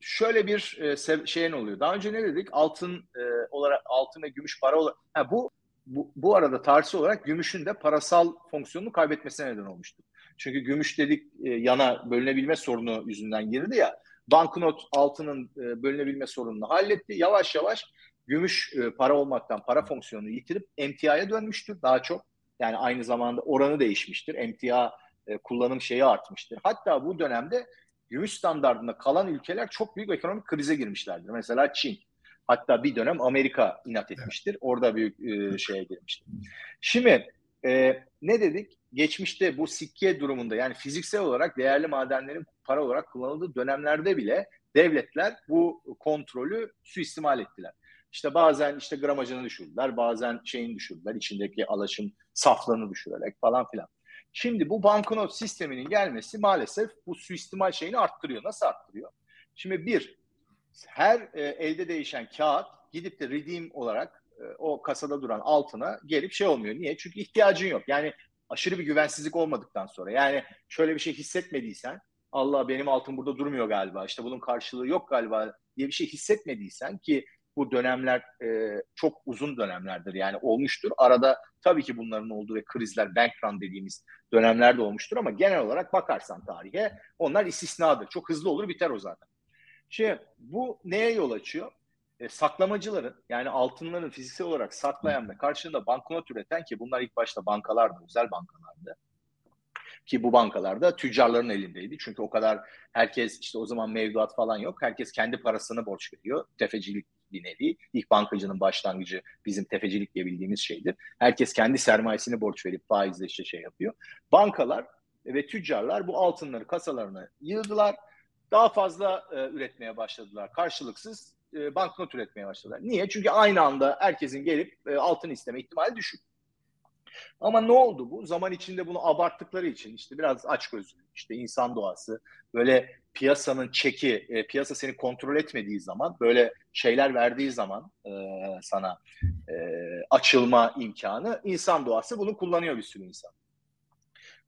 B: şöyle bir e, şeyin oluyor. Daha önce ne dedik? Altın e, olarak altın ve gümüş para olarak ha, bu bu, bu arada tarihsel olarak gümüşün de parasal fonksiyonunu kaybetmesine neden olmuştu. Çünkü gümüş dedik e, yana bölünebilme sorunu yüzünden girdi ya. Banknot altının e, bölünebilme sorununu halletti. Yavaş yavaş gümüş e, para olmaktan para fonksiyonunu yitirip emtiaya dönmüştür daha çok. Yani aynı zamanda oranı değişmiştir. Emtia e, kullanım şeyi artmıştır. Hatta bu dönemde gümüş standartında kalan ülkeler çok büyük ekonomik krize girmişlerdir. Mesela Çin. Hatta bir dönem Amerika inat etmiştir. Orada büyük e, şeye girmiştir. Şimdi e, ne dedik? Geçmişte bu sikke durumunda yani fiziksel olarak değerli madenlerin para olarak kullanıldığı dönemlerde bile devletler bu kontrolü suistimal ettiler. İşte bazen işte gramajını düşürdüler, bazen şeyini düşürdüler, içindeki alaşım saflığını düşürerek falan filan. Şimdi bu banknot sisteminin gelmesi maalesef bu suistimal şeyini arttırıyor. Nasıl arttırıyor? Şimdi bir, her e, elde değişen kağıt gidip de redeem olarak e, o kasada duran altına gelip şey olmuyor. Niye? Çünkü ihtiyacın yok. Yani aşırı bir güvensizlik olmadıktan sonra. Yani şöyle bir şey hissetmediysen Allah benim altın burada durmuyor galiba. İşte bunun karşılığı yok galiba diye bir şey hissetmediysen ki bu dönemler e, çok uzun dönemlerdir yani olmuştur. Arada tabii ki bunların olduğu ve krizler bank run dediğimiz dönemlerde olmuştur ama genel olarak bakarsan tarihe onlar istisnadır. Çok hızlı olur biter o zaten. Şimdi bu neye yol açıyor? E, saklamacıların yani altınların fiziksel olarak saklayan ve karşılığında banknot üreten ki bunlar ilk başta bankalardı, özel bankalardı. Ki bu bankalarda tüccarların elindeydi. Çünkü o kadar herkes işte o zaman mevduat falan yok. Herkes kendi parasını borç veriyor. Tefecilik bir nevi. İlk bankacının başlangıcı bizim tefecilik diye bildiğimiz şeydir. Herkes kendi sermayesini borç verip faizle işte şey yapıyor. Bankalar ve tüccarlar bu altınları kasalarına yığdılar. Daha fazla e, üretmeye başladılar. Karşılıksız e, banknot üretmeye başladılar. Niye? Çünkü aynı anda herkesin gelip e, altın isteme ihtimali düşük. Ama ne oldu bu? Zaman içinde bunu abarttıkları için işte biraz aç gözlü, işte insan doğası, böyle piyasanın çeki, e, piyasa seni kontrol etmediği zaman, böyle şeyler verdiği zaman e, sana e, açılma imkanı, insan doğası bunu kullanıyor bir sürü insan.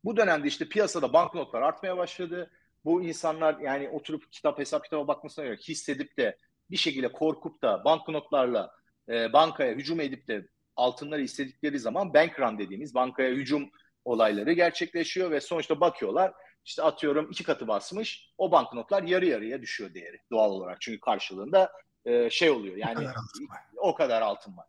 B: Bu dönemde işte piyasada banknotlar artmaya başladı. Bu insanlar yani oturup kitap hesap kitaba bakmasına göre hissedip de bir şekilde korkup da banknotlarla e, bankaya hücum edip de altınları istedikleri zaman bank run dediğimiz bankaya hücum olayları gerçekleşiyor ve sonuçta bakıyorlar işte atıyorum iki katı basmış o banknotlar yarı yarıya düşüyor değeri doğal olarak çünkü karşılığında e, şey oluyor yani o kadar altın var. O kadar altın var.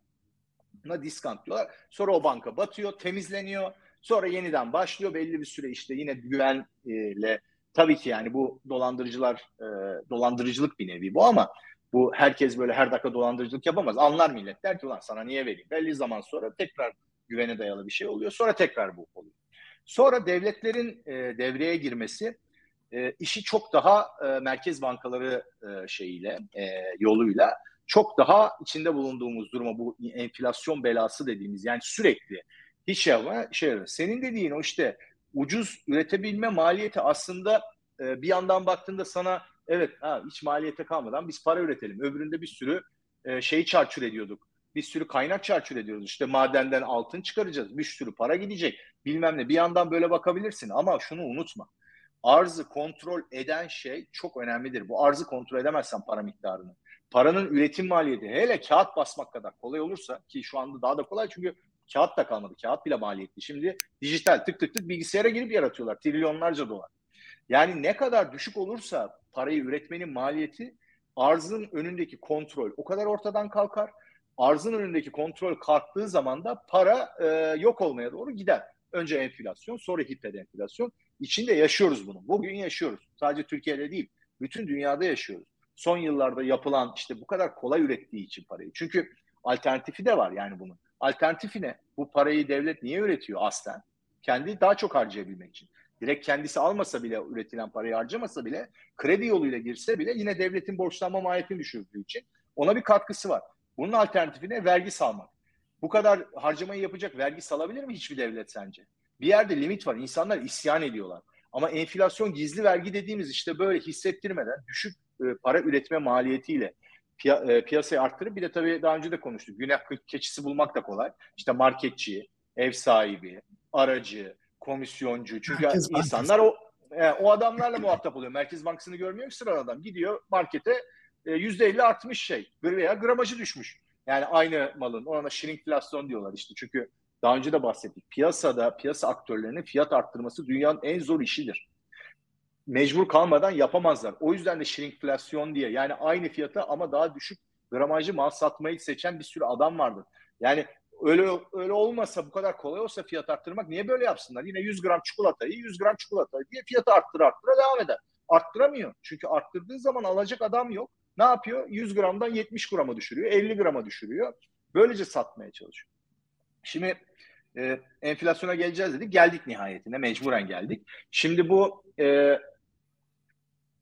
B: Buna discount diyorlar. Sonra o banka batıyor, temizleniyor. Sonra yeniden başlıyor belli bir süre işte yine güvenle tabii ki yani bu dolandırıcılar e, dolandırıcılık bir nevi bu ama bu herkes böyle her dakika dolandırıcılık yapamaz. Anlar millet der ki ulan sana niye vereyim? Belli zaman sonra tekrar güvene dayalı bir şey oluyor. Sonra tekrar bu oluyor. Sonra devletlerin e, devreye girmesi e, işi çok daha e, merkez bankaları e, şeyiyle e, yoluyla çok daha içinde bulunduğumuz duruma bu enflasyon belası dediğimiz yani sürekli hiç şey yapma şey senin dediğin o işte ucuz üretebilme maliyeti aslında e, bir yandan baktığında sana evet ha, hiç maliyete kalmadan biz para üretelim. Öbüründe bir sürü e, şeyi çarçur ediyorduk. Bir sürü kaynak çarçur ediyoruz. İşte madenden altın çıkaracağız. Bir sürü para gidecek. Bilmem ne. Bir yandan böyle bakabilirsin ama şunu unutma. Arzı kontrol eden şey çok önemlidir. Bu arzı kontrol edemezsen para miktarını. Paranın üretim maliyeti hele kağıt basmak kadar kolay olursa ki şu anda daha da kolay çünkü kağıt da kalmadı. Kağıt bile maliyetli. Şimdi dijital tık tık tık bilgisayara girip yaratıyorlar. Trilyonlarca dolar. Yani ne kadar düşük olursa parayı üretmenin maliyeti arzın önündeki kontrol o kadar ortadan kalkar. Arzın önündeki kontrol kalktığı zaman da para e, yok olmaya doğru gider. Önce enflasyon, sonra hiperenflasyon. İçinde yaşıyoruz bunu. Bugün yaşıyoruz. Sadece Türkiye'de değil, bütün dünyada yaşıyoruz. Son yıllarda yapılan işte bu kadar kolay ürettiği için parayı. Çünkü alternatifi de var yani bunun. Alternatifi ne? Bu parayı devlet niye üretiyor aslen? Kendi daha çok harcayabilmek için direkt kendisi almasa bile üretilen parayı harcamasa bile kredi yoluyla girse bile yine devletin borçlanma maliyetini düşürdüğü için ona bir katkısı var. Bunun alternatifine vergi salmak. Bu kadar harcamayı yapacak vergi salabilir mi hiçbir devlet sence? Bir yerde limit var. İnsanlar isyan ediyorlar. Ama enflasyon gizli vergi dediğimiz işte böyle hissettirmeden düşük e, para üretme maliyetiyle piya, e, piyasayı arttırıp bir de tabii daha önce de konuştuk. Günah keçisi bulmak da kolay. İşte marketçi, ev sahibi, aracı, komisyoncu. Çünkü Merkez insanlar o e, o adamlarla muhatap oluyor. Merkez Bankası'nı görmüyor ki sıradan adam. Gidiyor markete e, yüzde elli artmış şey veya gramajı düşmüş. Yani aynı malın ona şirinkflasyon diyorlar işte. Çünkü daha önce de bahsettik. Piyasada piyasa aktörlerinin fiyat arttırması dünyanın en zor işidir. Mecbur kalmadan yapamazlar. O yüzden de şirinkflasyon diye yani aynı fiyata ama daha düşük gramajlı mal satmayı seçen bir sürü adam vardır. Yani öyle öyle olmasa bu kadar kolay olsa fiyat arttırmak niye böyle yapsınlar? Yine 100 gram çikolatayı 100 gram çikolata diye fiyatı arttır arttıra devam eder. Arttıramıyor. Çünkü arttırdığı zaman alacak adam yok. Ne yapıyor? 100 gramdan 70 grama düşürüyor, 50 grama düşürüyor. Böylece satmaya çalışıyor. Şimdi e, enflasyona geleceğiz dedik. Geldik nihayetine. Mecburen geldik. Şimdi bu e,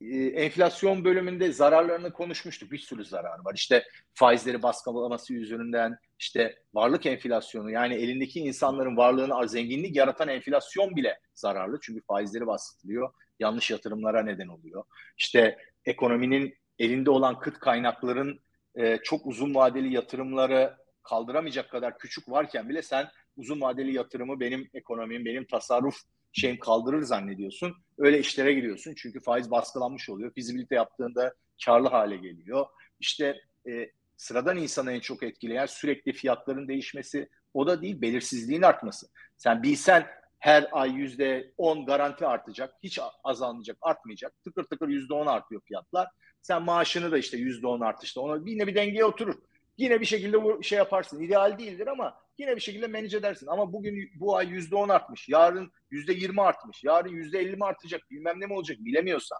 B: e, enflasyon bölümünde zararlarını konuşmuştuk. Bir sürü zarar var. İşte faizleri baskılaması yüzünden işte varlık enflasyonu yani elindeki insanların varlığını zenginlik yaratan enflasyon bile zararlı. Çünkü faizleri bastırılıyor. Yanlış yatırımlara neden oluyor. İşte ekonominin elinde olan kıt kaynakların e, çok uzun vadeli yatırımları kaldıramayacak kadar küçük varken bile sen uzun vadeli yatırımı benim ekonomim, benim tasarruf şeyim kaldırır zannediyorsun. Öyle işlere giriyorsun. Çünkü faiz baskılanmış oluyor. Fizibilite yaptığında karlı hale geliyor. İşte e, sıradan insanı en çok etkileyen sürekli fiyatların değişmesi o da değil belirsizliğin artması. Sen bilsen her ay yüzde on garanti artacak. Hiç azalmayacak, artmayacak. Tıkır tıkır yüzde on artıyor fiyatlar. Sen maaşını da işte yüzde on artışta ona bir dengeye oturur. Yine bir şekilde şey yaparsın. İdeal değildir ama yine bir şekilde manage edersin. Ama bugün bu ay yüzde on artmış. Yarın yüzde yirmi artmış. Yarın yüzde elli mi artacak? Bilmem ne mi olacak bilemiyorsan.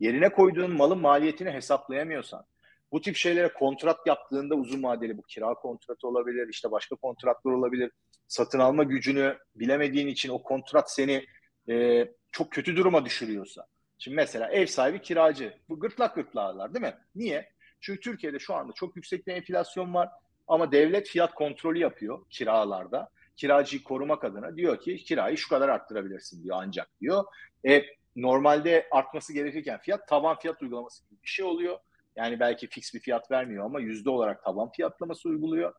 B: Yerine koyduğun malın maliyetini hesaplayamıyorsan. Bu tip şeylere kontrat yaptığında uzun vadeli bu kira kontratı olabilir, işte başka kontratlar olabilir. Satın alma gücünü bilemediğin için o kontrat seni e, çok kötü duruma düşürüyorsa. Şimdi mesela ev sahibi kiracı. Bu gırtlak gırtlağlar değil mi? Niye? Çünkü Türkiye'de şu anda çok yüksek bir enflasyon var ama devlet fiyat kontrolü yapıyor kiralarda. kiracıyı korumak adına diyor ki kirayı şu kadar arttırabilirsin diyor ancak diyor. E, normalde artması gerekirken fiyat tavan fiyat uygulaması gibi bir şey oluyor. Yani belki fix bir fiyat vermiyor ama yüzde olarak tavan fiyatlaması uyguluyor.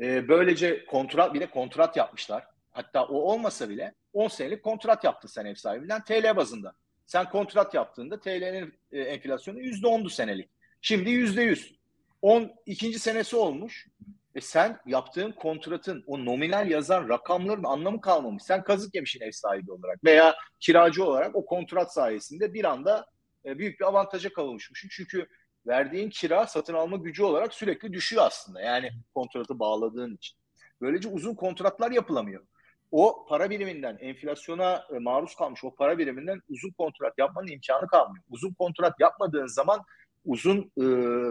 B: E, böylece kontrat bir de kontrat yapmışlar. Hatta o olmasa bile 10 senelik kontrat yaptın sen ev sahibinden TL bazında. Sen kontrat yaptığında TL'nin e, enflasyonu %10'du senelik. Şimdi %100. 10 ikinci senesi olmuş. E sen yaptığın kontratın o nominal yazan rakamların anlamı kalmamış. Sen kazık yemişsin ev sahibi olarak veya kiracı olarak o kontrat sayesinde bir anda e, büyük bir avantaja kavuşmuşsun. Çünkü verdiğin kira satın alma gücü olarak sürekli düşüyor aslında. Yani kontratı bağladığın için. Böylece uzun kontratlar yapılamıyor. O para biriminden enflasyona e, maruz kalmış o para biriminden uzun kontrat yapmanın imkanı kalmıyor. Uzun kontrat yapmadığın zaman uzun e,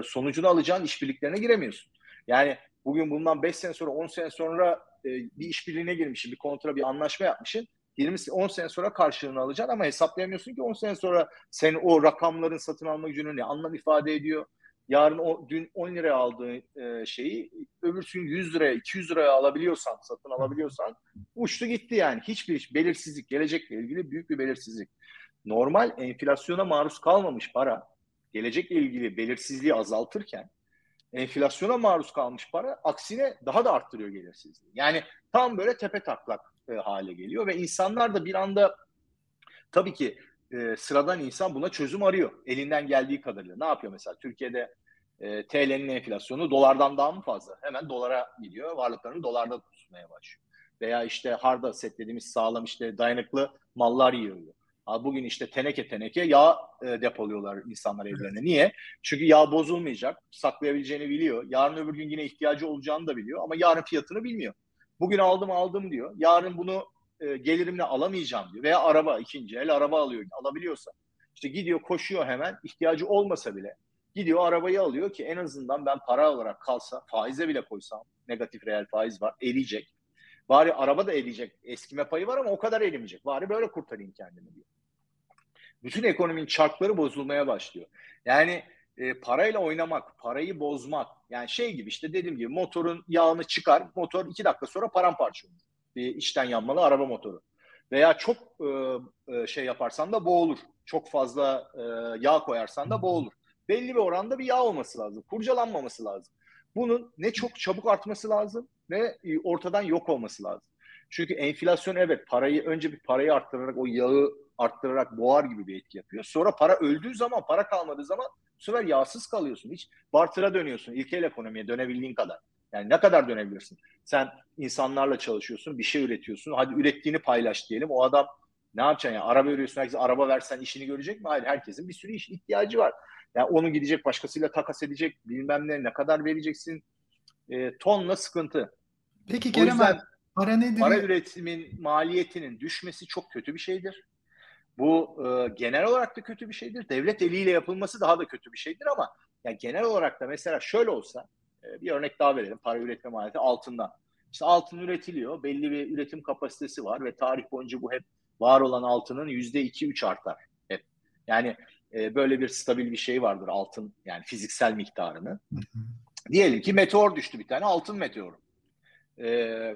B: sonucunu alacağın işbirliklerine giremiyorsun. Yani bugün bundan 5 sene sonra 10 sene sonra e, bir işbirliğine girmişsin, bir kontra, bir anlaşma yapmışsın. 20 10 sene sonra karşılığını alacaksın ama hesaplayamıyorsun ki 10 sene sonra senin o rakamların satın alma gücünü ne anlam ifade ediyor. Yarın o dün 10 liraya aldığın e, şeyi öbürsün 100 liraya 200 liraya alabiliyorsan satın alabiliyorsan uçtu gitti yani. Hiçbir belirsizlik gelecekle ilgili büyük bir belirsizlik. Normal enflasyona maruz kalmamış para gelecekle ilgili belirsizliği azaltırken enflasyona maruz kalmış para aksine daha da arttırıyor belirsizliği. Yani tam böyle tepe taklak e, hale geliyor ve insanlar da bir anda tabii ki e, sıradan insan buna çözüm arıyor. Elinden geldiği kadarıyla. Ne yapıyor mesela? Türkiye'de e, TL'nin enflasyonu dolardan daha mı fazla? Hemen dolara gidiyor. Varlıklarını dolarda tutmaya başlıyor. Veya işte hard asset sağlam işte dayanıklı mallar yiyor. Bugün işte teneke teneke yağ e, depoluyorlar insanlar evlerine. Niye? Çünkü yağ bozulmayacak. Saklayabileceğini biliyor. Yarın öbür gün yine ihtiyacı olacağını da biliyor. Ama yarın fiyatını bilmiyor. Bugün aldım aldım diyor. Yarın bunu e, gelirimle alamayacağım diyor. Veya araba ikinci el araba alıyor alabiliyorsa. İşte gidiyor koşuyor hemen ihtiyacı olmasa bile gidiyor arabayı alıyor ki en azından ben para olarak kalsa faize bile koysam negatif reel faiz var eriyecek. Bari araba da eriyecek. Eskime payı var ama o kadar erimeyecek. Bari böyle kurtarayım kendimi diyor. Bütün ekonominin çarkları bozulmaya başlıyor. Yani e, parayla oynamak, parayı bozmak. Yani şey gibi işte dediğim gibi motorun yağını çıkar, motor iki dakika sonra paramparça olur. Bir içten yanmalı araba motoru. Veya çok e, e, şey yaparsan da boğulur. Çok fazla e, yağ koyarsan da boğulur. Belli bir oranda bir yağ olması lazım. Kurcalanmaması lazım. Bunun ne çok çabuk artması lazım ve e, ortadan yok olması lazım. Çünkü enflasyon evet parayı önce bir parayı arttırarak o yağı arttırarak boğar gibi bir etki yapıyor. Sonra para öldüğü zaman, para kalmadığı zaman bu sefer yağsız kalıyorsun. Hiç bartıra dönüyorsun. İlkel ekonomiye dönebildiğin kadar. Yani ne kadar dönebilirsin? Sen insanlarla çalışıyorsun, bir şey üretiyorsun. Hadi ürettiğini paylaş diyelim. O adam ne yapacaksın ya? Araba ürüyorsun, herkese araba versen işini görecek mi? Hayır, herkesin bir sürü iş ihtiyacı var. Yani onu gidecek başkasıyla takas edecek, bilmem ne, ne kadar vereceksin. E, tonla sıkıntı.
A: Peki Kerem abi, para nedir?
B: Para üretimin maliyetinin düşmesi çok kötü bir şeydir. Bu e, genel olarak da kötü bir şeydir. Devlet eliyle yapılması daha da kötü bir şeydir ama yani genel olarak da mesela şöyle olsa e, bir örnek daha verelim. Para üretme maliyeti altından. İşte altın üretiliyor. Belli bir üretim kapasitesi var ve tarih boyunca bu hep var olan altının yüzde iki üç artar. Hep. Yani e, böyle bir stabil bir şey vardır altın yani fiziksel miktarını. Diyelim ki meteor düştü bir tane altın meteoru. E,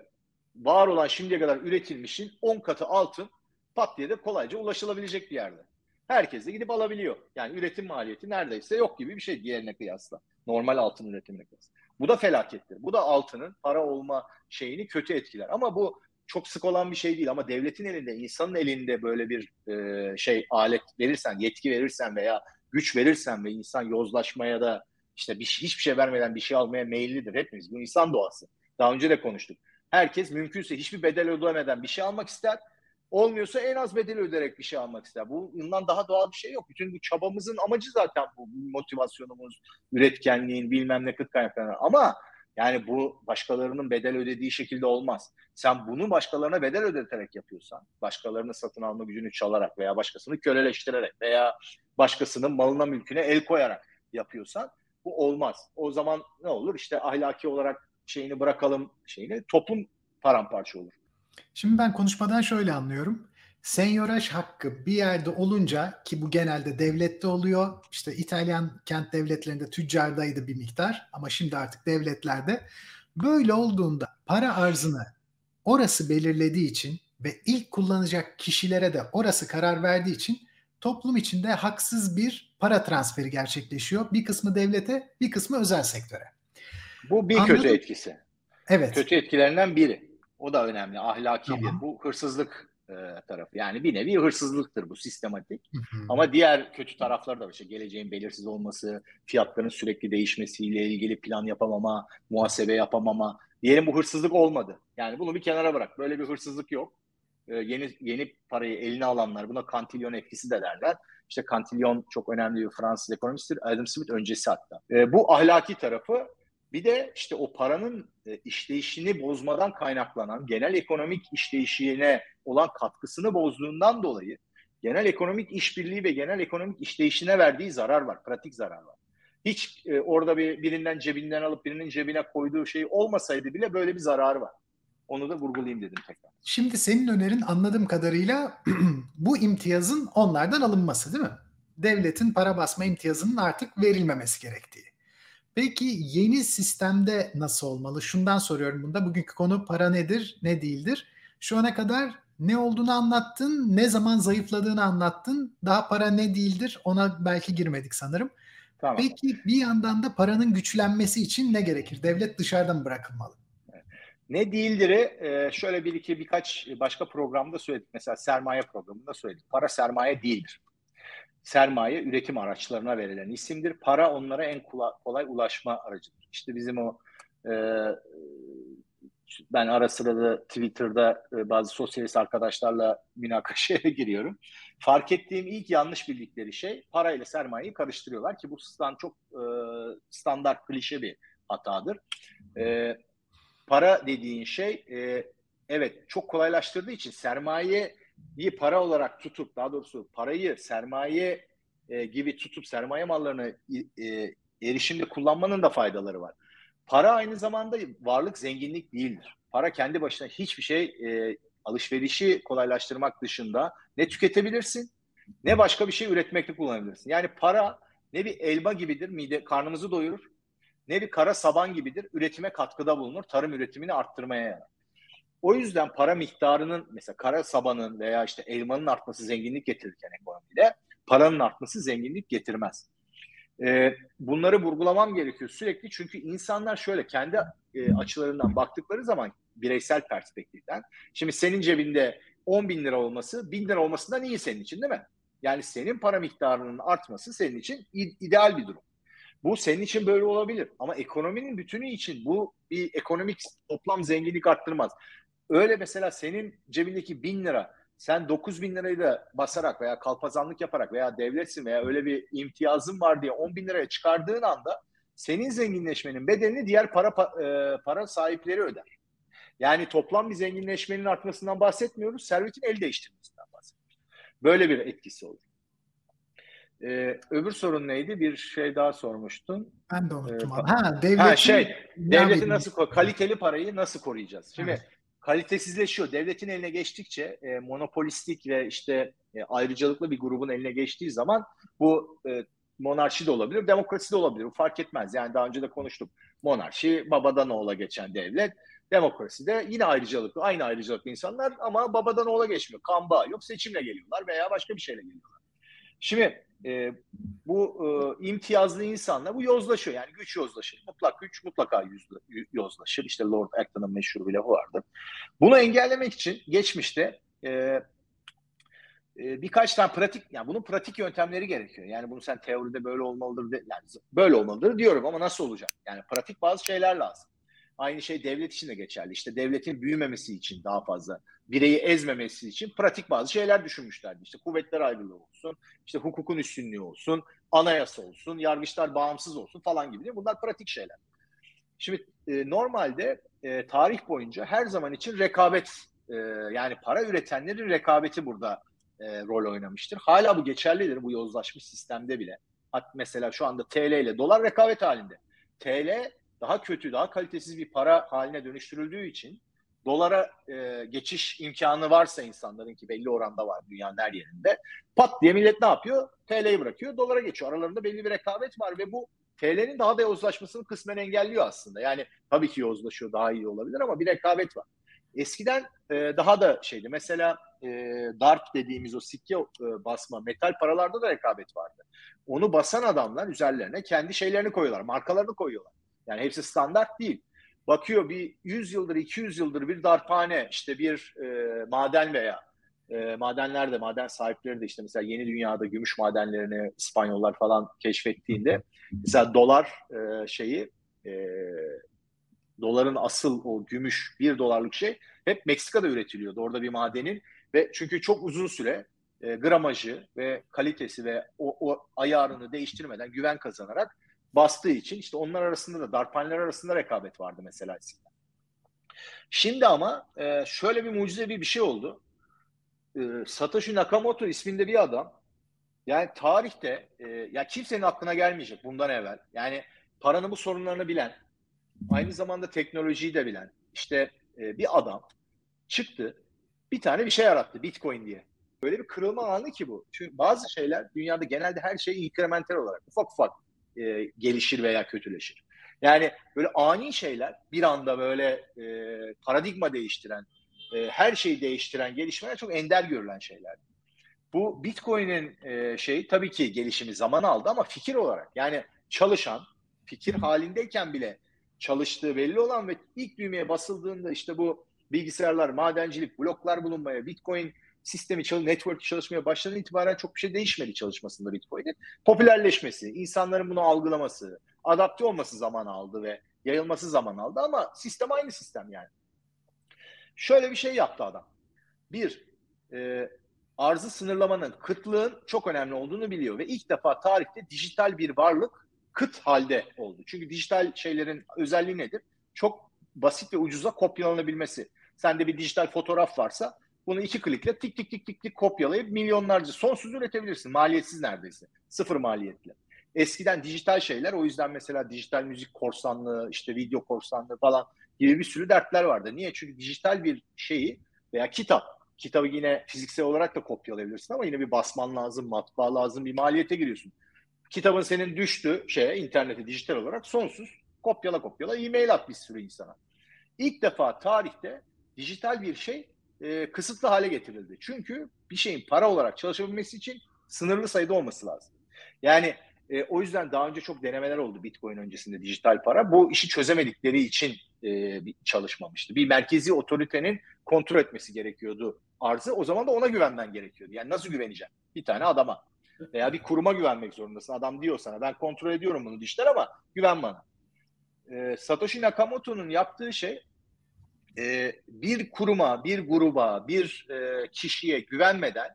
B: var olan şimdiye kadar üretilmişin 10 katı altın pat diye de kolayca ulaşılabilecek bir yerde. Herkes de gidip alabiliyor. Yani üretim maliyeti neredeyse yok gibi bir şey diğerine kıyasla. Normal altın üretimine kıyasla. Bu da felakettir. Bu da altının para olma şeyini kötü etkiler. Ama bu çok sık olan bir şey değil ama devletin elinde, insanın elinde böyle bir e, şey alet verirsen, yetki verirsen veya güç verirsen ve insan yozlaşmaya da işte bir, hiçbir şey vermeden bir şey almaya meyillidir hepimiz. Bu insan doğası. Daha önce de konuştuk. Herkes mümkünse hiçbir bedel ödemeden bir şey almak ister Olmuyorsa en az bedeli öderek bir şey almak ister. Bu bundan daha doğal bir şey yok. Bütün bu çabamızın amacı zaten bu. Motivasyonumuz, üretkenliğin, bilmem ne kıt kaynakları. Ama yani bu başkalarının bedel ödediği şekilde olmaz. Sen bunu başkalarına bedel ödeterek yapıyorsan, başkalarının satın alma gücünü çalarak veya başkasını köleleştirerek veya başkasının malına mülküne el koyarak yapıyorsan bu olmaz. O zaman ne olur? İşte ahlaki olarak şeyini bırakalım şeyini toplum paramparça olur.
A: Şimdi ben konuşmadan şöyle anlıyorum. Senyoraj hakkı bir yerde olunca ki bu genelde devlette oluyor. İşte İtalyan kent devletlerinde tüccardaydı bir miktar ama şimdi artık devletlerde Böyle olduğunda para arzını orası belirlediği için ve ilk kullanacak kişilere de orası karar verdiği için toplum içinde haksız bir para transferi gerçekleşiyor. Bir kısmı devlete, bir kısmı özel sektöre.
B: Bu bir Anladım. kötü etkisi.
A: Evet.
B: Kötü etkilerinden biri. O da önemli. Ahlaki tamam. bir. Bu hırsızlık e, tarafı. Yani bir nevi hırsızlıktır bu sistematik. Hı hı. Ama diğer kötü tarafları da var. İşte geleceğin belirsiz olması, fiyatların sürekli değişmesiyle ilgili plan yapamama, muhasebe yapamama. Diyelim bu hırsızlık olmadı. Yani bunu bir kenara bırak. Böyle bir hırsızlık yok. E, yeni yeni parayı eline alanlar buna kantilyon etkisi de derler. İşte kantilyon çok önemli bir Fransız ekonomisttir. Adam Smith öncesi hatta. E, bu ahlaki tarafı bir de işte o paranın e, işleyişini bozmadan kaynaklanan genel ekonomik işleyişine olan katkısını bozduğundan dolayı genel ekonomik işbirliği ve genel ekonomik işleyişine verdiği zarar var, pratik zarar var. Hiç e, orada bir birinden cebinden alıp birinin cebine koyduğu şey olmasaydı bile böyle bir zararı var. Onu da vurgulayayım dedim tekrar.
A: Şimdi senin önerin anladığım kadarıyla [clears throat] bu imtiyazın onlardan alınması değil mi? Devletin para basma imtiyazının artık verilmemesi gerektiği. Peki yeni sistemde nasıl olmalı? Şundan soruyorum bunda. Bugünkü konu para nedir, ne değildir? Şu ana kadar ne olduğunu anlattın, ne zaman zayıfladığını anlattın. Daha para ne değildir ona belki girmedik sanırım. Tamam. Peki bir yandan da paranın güçlenmesi için ne gerekir? Devlet dışarıdan mı bırakılmalı?
B: Ne değildir'i e, şöyle bir iki birkaç başka programda söyledik. Mesela sermaye programında söyledik. Para sermaye değildir. Sermaye üretim araçlarına verilen isimdir. Para onlara en kolay ulaşma aracıdır. İşte bizim o e, ben ara sıra da Twitter'da e, bazı sosyalist arkadaşlarla münakaşaya [laughs] giriyorum. Fark ettiğim ilk yanlış bildikleri şey para ile sermayeyi karıştırıyorlar ki bu stand çok e, standart klişe bir hatadır. E, para dediğin şey e, evet çok kolaylaştırdığı için sermaye bir para olarak tutup daha doğrusu parayı sermaye e, gibi tutup sermaye mallarını e, erişimde kullanmanın da faydaları var. Para aynı zamanda varlık zenginlik değildir. Para kendi başına hiçbir şey e, alışverişi kolaylaştırmak dışında ne tüketebilirsin ne başka bir şey üretmekte kullanabilirsin. Yani para ne bir elma gibidir, mide karnımızı doyurur, ne bir kara saban gibidir, üretime katkıda bulunur, tarım üretimini arttırmaya yarar. O yüzden para miktarının mesela kara sabanın veya işte elmanın artması zenginlik getirirken ekonomide paranın artması zenginlik getirmez. Ee, bunları vurgulamam gerekiyor sürekli çünkü insanlar şöyle kendi e, açılarından baktıkları zaman bireysel perspektiften şimdi senin cebinde 10 bin lira olması bin lira olmasından iyi senin için değil mi? Yani senin para miktarının artması senin için ideal bir durum. Bu senin için böyle olabilir ama ekonominin bütünü için bu bir ekonomik toplam zenginlik arttırmaz. Öyle mesela senin cebindeki bin lira sen 9 bin lirayı da basarak veya kalpazanlık yaparak veya devletsin veya öyle bir imtiyazın var diye 10 bin liraya çıkardığın anda senin zenginleşmenin bedelini diğer para e, para sahipleri öder. Yani toplam bir zenginleşmenin artmasından bahsetmiyoruz. Servetin el değiştirmesinden bahsediyoruz. Böyle bir etkisi olur. Ee, öbür sorun neydi? Bir şey daha sormuştun.
A: Ben de unuttum. Ee, ha, devletin, ha,
B: şey, devleti nasıl kaliteli parayı nasıl koruyacağız? Şimdi evet kalitesizleşiyor. Devletin eline geçtikçe e, monopolistik ve işte e, ayrıcalıklı bir grubun eline geçtiği zaman bu e, monarşi de olabilir, demokrasi de olabilir. Bu fark etmez. Yani daha önce de konuştuk. Monarşi babadan oğula geçen devlet. Demokrasi de yine ayrıcalıklı, aynı ayrıcalıklı insanlar ama babadan oğula geçmiyor. Kan bağı yok, seçimle geliyorlar veya başka bir şeyle geliyorlar. Şimdi e, bu e, imtiyazlı insanlar bu yozlaşıyor. Yani güç yozlaşır. Mutlak güç mutlaka yüzle, yozlaşır. İşte Lord Acton'ın meşhur bir lafı vardı. Bunu engellemek için geçmişte e, e, birkaç tane pratik, yani bunun pratik yöntemleri gerekiyor. Yani bunu sen teoride böyle olmalıdır, de, yani böyle olmalıdır diyorum ama nasıl olacak? Yani pratik bazı şeyler lazım. Aynı şey devlet için de geçerli. İşte devletin büyümemesi için daha fazla, bireyi ezmemesi için pratik bazı şeyler düşünmüşlerdi. İşte kuvvetler ayrılığı olsun, işte hukukun üstünlüğü olsun, anayasa olsun, yargıçlar bağımsız olsun falan gibi. Bunlar pratik şeyler. Şimdi e, normalde e, tarih boyunca her zaman için rekabet, e, yani para üretenlerin rekabeti burada e, rol oynamıştır. Hala bu geçerlidir bu yozlaşmış sistemde bile. Mesela şu anda TL ile dolar rekabet halinde. TL daha kötü, daha kalitesiz bir para haline dönüştürüldüğü için dolara e, geçiş imkanı varsa insanların ki belli oranda var dünyanın her yerinde pat diye millet ne yapıyor? TL'yi bırakıyor, dolara geçiyor. Aralarında belli bir rekabet var ve bu TL'nin daha da yozlaşmasını kısmen engelliyor aslında. Yani tabii ki yozlaşıyor daha iyi olabilir ama bir rekabet var. Eskiden e, daha da şeydi. Mesela e, darp dediğimiz o sikke e, basma metal paralarda da rekabet vardı. Onu basan adamlar üzerlerine kendi şeylerini koyuyorlar, markalarını koyuyorlar. Yani hepsi standart değil. Bakıyor bir 100 yıldır, 200 yıldır bir darphane, işte bir e, maden veya e, madenler de, maden sahipleri de işte mesela yeni dünyada gümüş madenlerini İspanyollar falan keşfettiğinde mesela dolar e, şeyi e, doların asıl o gümüş bir dolarlık şey hep Meksika'da üretiliyordu. Orada bir madenin ve çünkü çok uzun süre e, gramajı ve kalitesi ve o, o ayarını değiştirmeden güven kazanarak bastığı için işte onlar arasında da darphaneler arasında rekabet vardı mesela eskiden. Şimdi ama e, şöyle bir mucize bir şey oldu. E, Satoshi Nakamoto isminde bir adam yani tarihte e, ya kimsenin aklına gelmeyecek bundan evvel. Yani paranın bu sorunlarını bilen, aynı zamanda teknolojiyi de bilen işte e, bir adam çıktı bir tane bir şey yarattı Bitcoin diye. Böyle bir kırılma anı ki bu. Çünkü bazı şeyler dünyada genelde her şey inkremental olarak ufak ufak e, gelişir veya kötüleşir. Yani böyle ani şeyler bir anda böyle e, paradigma değiştiren, e, her şeyi değiştiren gelişmeler çok ender görülen şeyler. Bu Bitcoin'in e, şey tabii ki gelişimi zaman aldı ama fikir olarak yani çalışan, fikir halindeyken bile çalıştığı belli olan ve ilk düğmeye basıldığında işte bu bilgisayarlar, madencilik, bloklar bulunmaya, Bitcoin sistemi çalış, network çalışmaya başladan itibaren çok bir şey değişmedi çalışmasında Bitcoin'in. Popülerleşmesi, insanların bunu algılaması, adapte olması zaman aldı ve yayılması zaman aldı ama sistem aynı sistem yani. Şöyle bir şey yaptı adam. Bir, e, arzı sınırlamanın, kıtlığın çok önemli olduğunu biliyor ve ilk defa tarihte dijital bir varlık kıt halde oldu. Çünkü dijital şeylerin özelliği nedir? Çok basit ve ucuza kopyalanabilmesi. Sende bir dijital fotoğraf varsa bunu iki klikle tik tik tik tik tik kopyalayıp milyonlarca sonsuz üretebilirsin. Maliyetsiz neredeyse. Sıfır maliyetli. Eskiden dijital şeyler o yüzden mesela dijital müzik korsanlığı, işte video korsanlığı falan gibi bir sürü dertler vardı. Niye? Çünkü dijital bir şeyi veya kitap, kitabı yine fiziksel olarak da kopyalayabilirsin ama yine bir basman lazım, matbaa lazım, bir maliyete giriyorsun. Kitabın senin düştü şeye, internete dijital olarak sonsuz kopyala kopyala e-mail at bir sürü insana. İlk defa tarihte dijital bir şey e, kısıtlı hale getirildi. Çünkü bir şeyin para olarak çalışabilmesi için sınırlı sayıda olması lazım. Yani e, o yüzden daha önce çok denemeler oldu Bitcoin öncesinde dijital para. Bu işi çözemedikleri için e, çalışmamıştı. Bir merkezi otoritenin kontrol etmesi gerekiyordu arzı. O zaman da ona güvenmen gerekiyordu. Yani nasıl güveneceğim? Bir tane adama veya bir kuruma güvenmek zorundasın. Adam diyor sana ben kontrol ediyorum bunu dijital ama güven bana. E, Satoshi Nakamoto'nun yaptığı şey e, bir kuruma, bir gruba, bir e, kişiye güvenmeden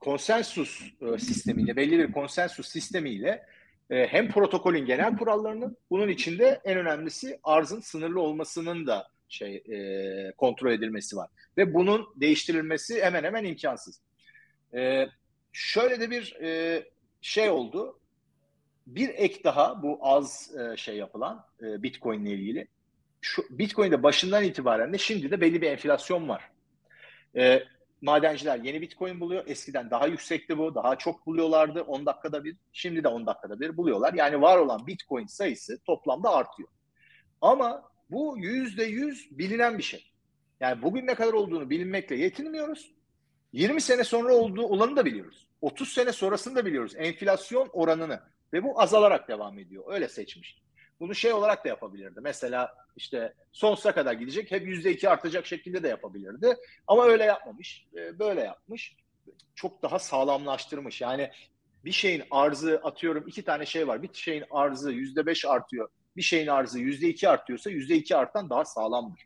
B: konsensus e, sistemiyle, belli bir konsensus sistemiyle e, hem protokolün genel kurallarını, bunun içinde en önemlisi arzın sınırlı olmasının da şey e, kontrol edilmesi var. Ve bunun değiştirilmesi hemen hemen imkansız. E, şöyle de bir e, şey oldu. Bir ek daha bu az e, şey yapılan e, Bitcoin ile ilgili şu Bitcoin'de başından itibaren de şimdi de belli bir enflasyon var. E, madenciler yeni Bitcoin buluyor. Eskiden daha yüksekti bu. Daha çok buluyorlardı. 10 dakikada bir. Şimdi de 10 dakikada bir buluyorlar. Yani var olan Bitcoin sayısı toplamda artıyor. Ama bu yüzde yüz bilinen bir şey. Yani bugün ne kadar olduğunu bilinmekle yetinmiyoruz. 20 sene sonra olduğu olanı da biliyoruz. 30 sene sonrasını da biliyoruz. Enflasyon oranını. Ve bu azalarak devam ediyor. Öyle seçmiş. Bunu şey olarak da yapabilirdi. Mesela işte sonsuza kadar gidecek, hep yüzde iki artacak şekilde de yapabilirdi. Ama öyle yapmamış, e, böyle yapmış. Çok daha sağlamlaştırmış. Yani bir şeyin arzı atıyorum iki tane şey var. Bir şeyin arzı yüzde beş artıyor. Bir şeyin arzı yüzde iki artıyorsa yüzde iki artan daha sağlamdır.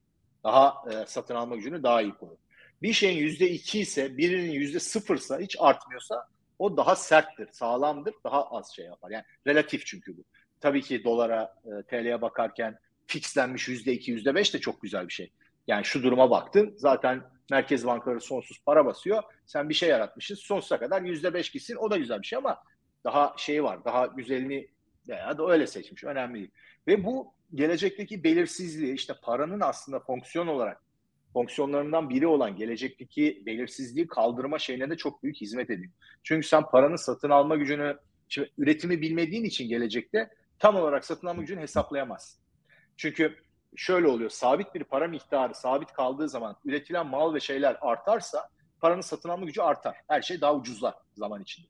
B: Daha e, satın alma gücünü daha iyi korur. Bir şeyin yüzde iki ise birinin yüzde sıfırsa hiç artmıyorsa o daha serttir, sağlamdır, daha az şey yapar. Yani relatif çünkü bu tabii ki dolara, e, TL'ye bakarken fixlenmiş yüzde iki, yüzde beş de çok güzel bir şey. Yani şu duruma baktın zaten merkez bankaları sonsuz para basıyor. Sen bir şey yaratmışsın sonsuza kadar yüzde beş gitsin o da güzel bir şey ama daha şey var daha güzelini veya da öyle seçmiş önemli değil. Ve bu gelecekteki belirsizliği işte paranın aslında fonksiyon olarak fonksiyonlarından biri olan gelecekteki belirsizliği kaldırma şeyine de çok büyük hizmet ediyor. Çünkü sen paranın satın alma gücünü, şimdi üretimi bilmediğin için gelecekte tam olarak satın alma gücünü hesaplayamazsın. Çünkü şöyle oluyor. Sabit bir para miktarı sabit kaldığı zaman üretilen mal ve şeyler artarsa paranın satın alma gücü artar. Her şey daha ucuzlar zaman içinde.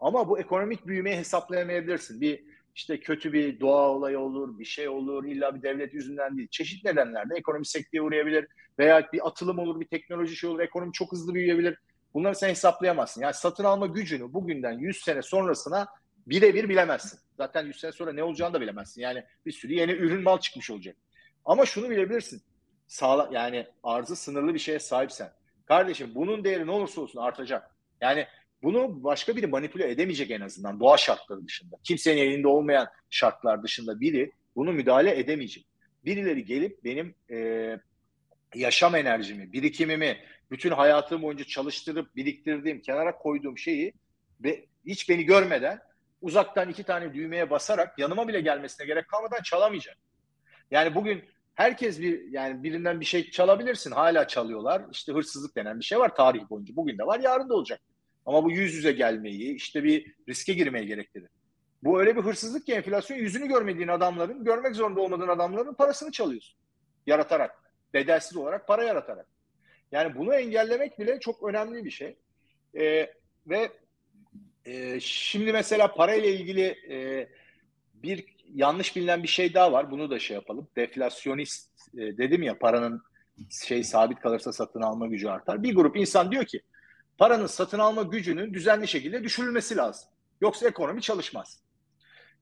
B: Ama bu ekonomik büyümeyi hesaplayamayabilirsin. Bir işte kötü bir doğa olayı olur, bir şey olur, illa bir devlet yüzünden değil. Çeşitli nedenlerle ekonomi sekteye uğrayabilir veya bir atılım olur, bir teknoloji şey olur, ekonomi çok hızlı büyüyebilir. Bunları sen hesaplayamazsın. Yani satın alma gücünü bugünden 100 sene sonrasına birebir bilemezsin. Zaten 100 sene sonra ne olacağını da bilemezsin. Yani bir sürü yeni ürün mal çıkmış olacak. Ama şunu bilebilirsin. Sağla, yani arzı sınırlı bir şeye sahipsen. Kardeşim bunun değeri ne olursa olsun artacak. Yani bunu başka biri manipüle edemeyecek en azından doğa şartları dışında. Kimsenin elinde olmayan şartlar dışında biri bunu müdahale edemeyecek. Birileri gelip benim e, yaşam enerjimi, birikimimi, bütün hayatım boyunca çalıştırıp biriktirdiğim, kenara koyduğum şeyi ve hiç beni görmeden uzaktan iki tane düğmeye basarak yanıma bile gelmesine gerek kalmadan çalamayacak. Yani bugün herkes bir yani birinden bir şey çalabilirsin. Hala çalıyorlar. İşte hırsızlık denen bir şey var tarih boyunca. Bugün de var, yarın da olacak. Ama bu yüz yüze gelmeyi, işte bir riske girmeyi gerektirir. Bu öyle bir hırsızlık ki enflasyon yüzünü görmediğin adamların, görmek zorunda olmadığın adamların parasını çalıyorsun. Yaratarak, bedelsiz olarak para yaratarak. Yani bunu engellemek bile çok önemli bir şey. Ee, ve e, şimdi mesela parayla ilgili e, bir yanlış bilinen bir şey daha var. Bunu da şey yapalım. Deflasyonist e, dedim ya paranın şey sabit kalırsa satın alma gücü artar. Bir grup insan diyor ki paranın satın alma gücünün düzenli şekilde düşürülmesi lazım. Yoksa ekonomi çalışmaz.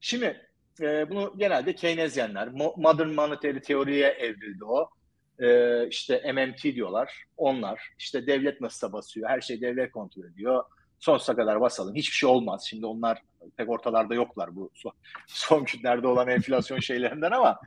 B: Şimdi e, bunu genelde Keynesyenler, Modern Monetary teoriye evrildi o. E, işte MMT diyorlar. Onlar işte devlet nasıl basıyor, her şey devlet kontrol ediyor. Sonsuza kadar basalım. Hiçbir şey olmaz. Şimdi onlar pek ortalarda yoklar bu son, [laughs] son günlerde olan enflasyon şeylerinden ama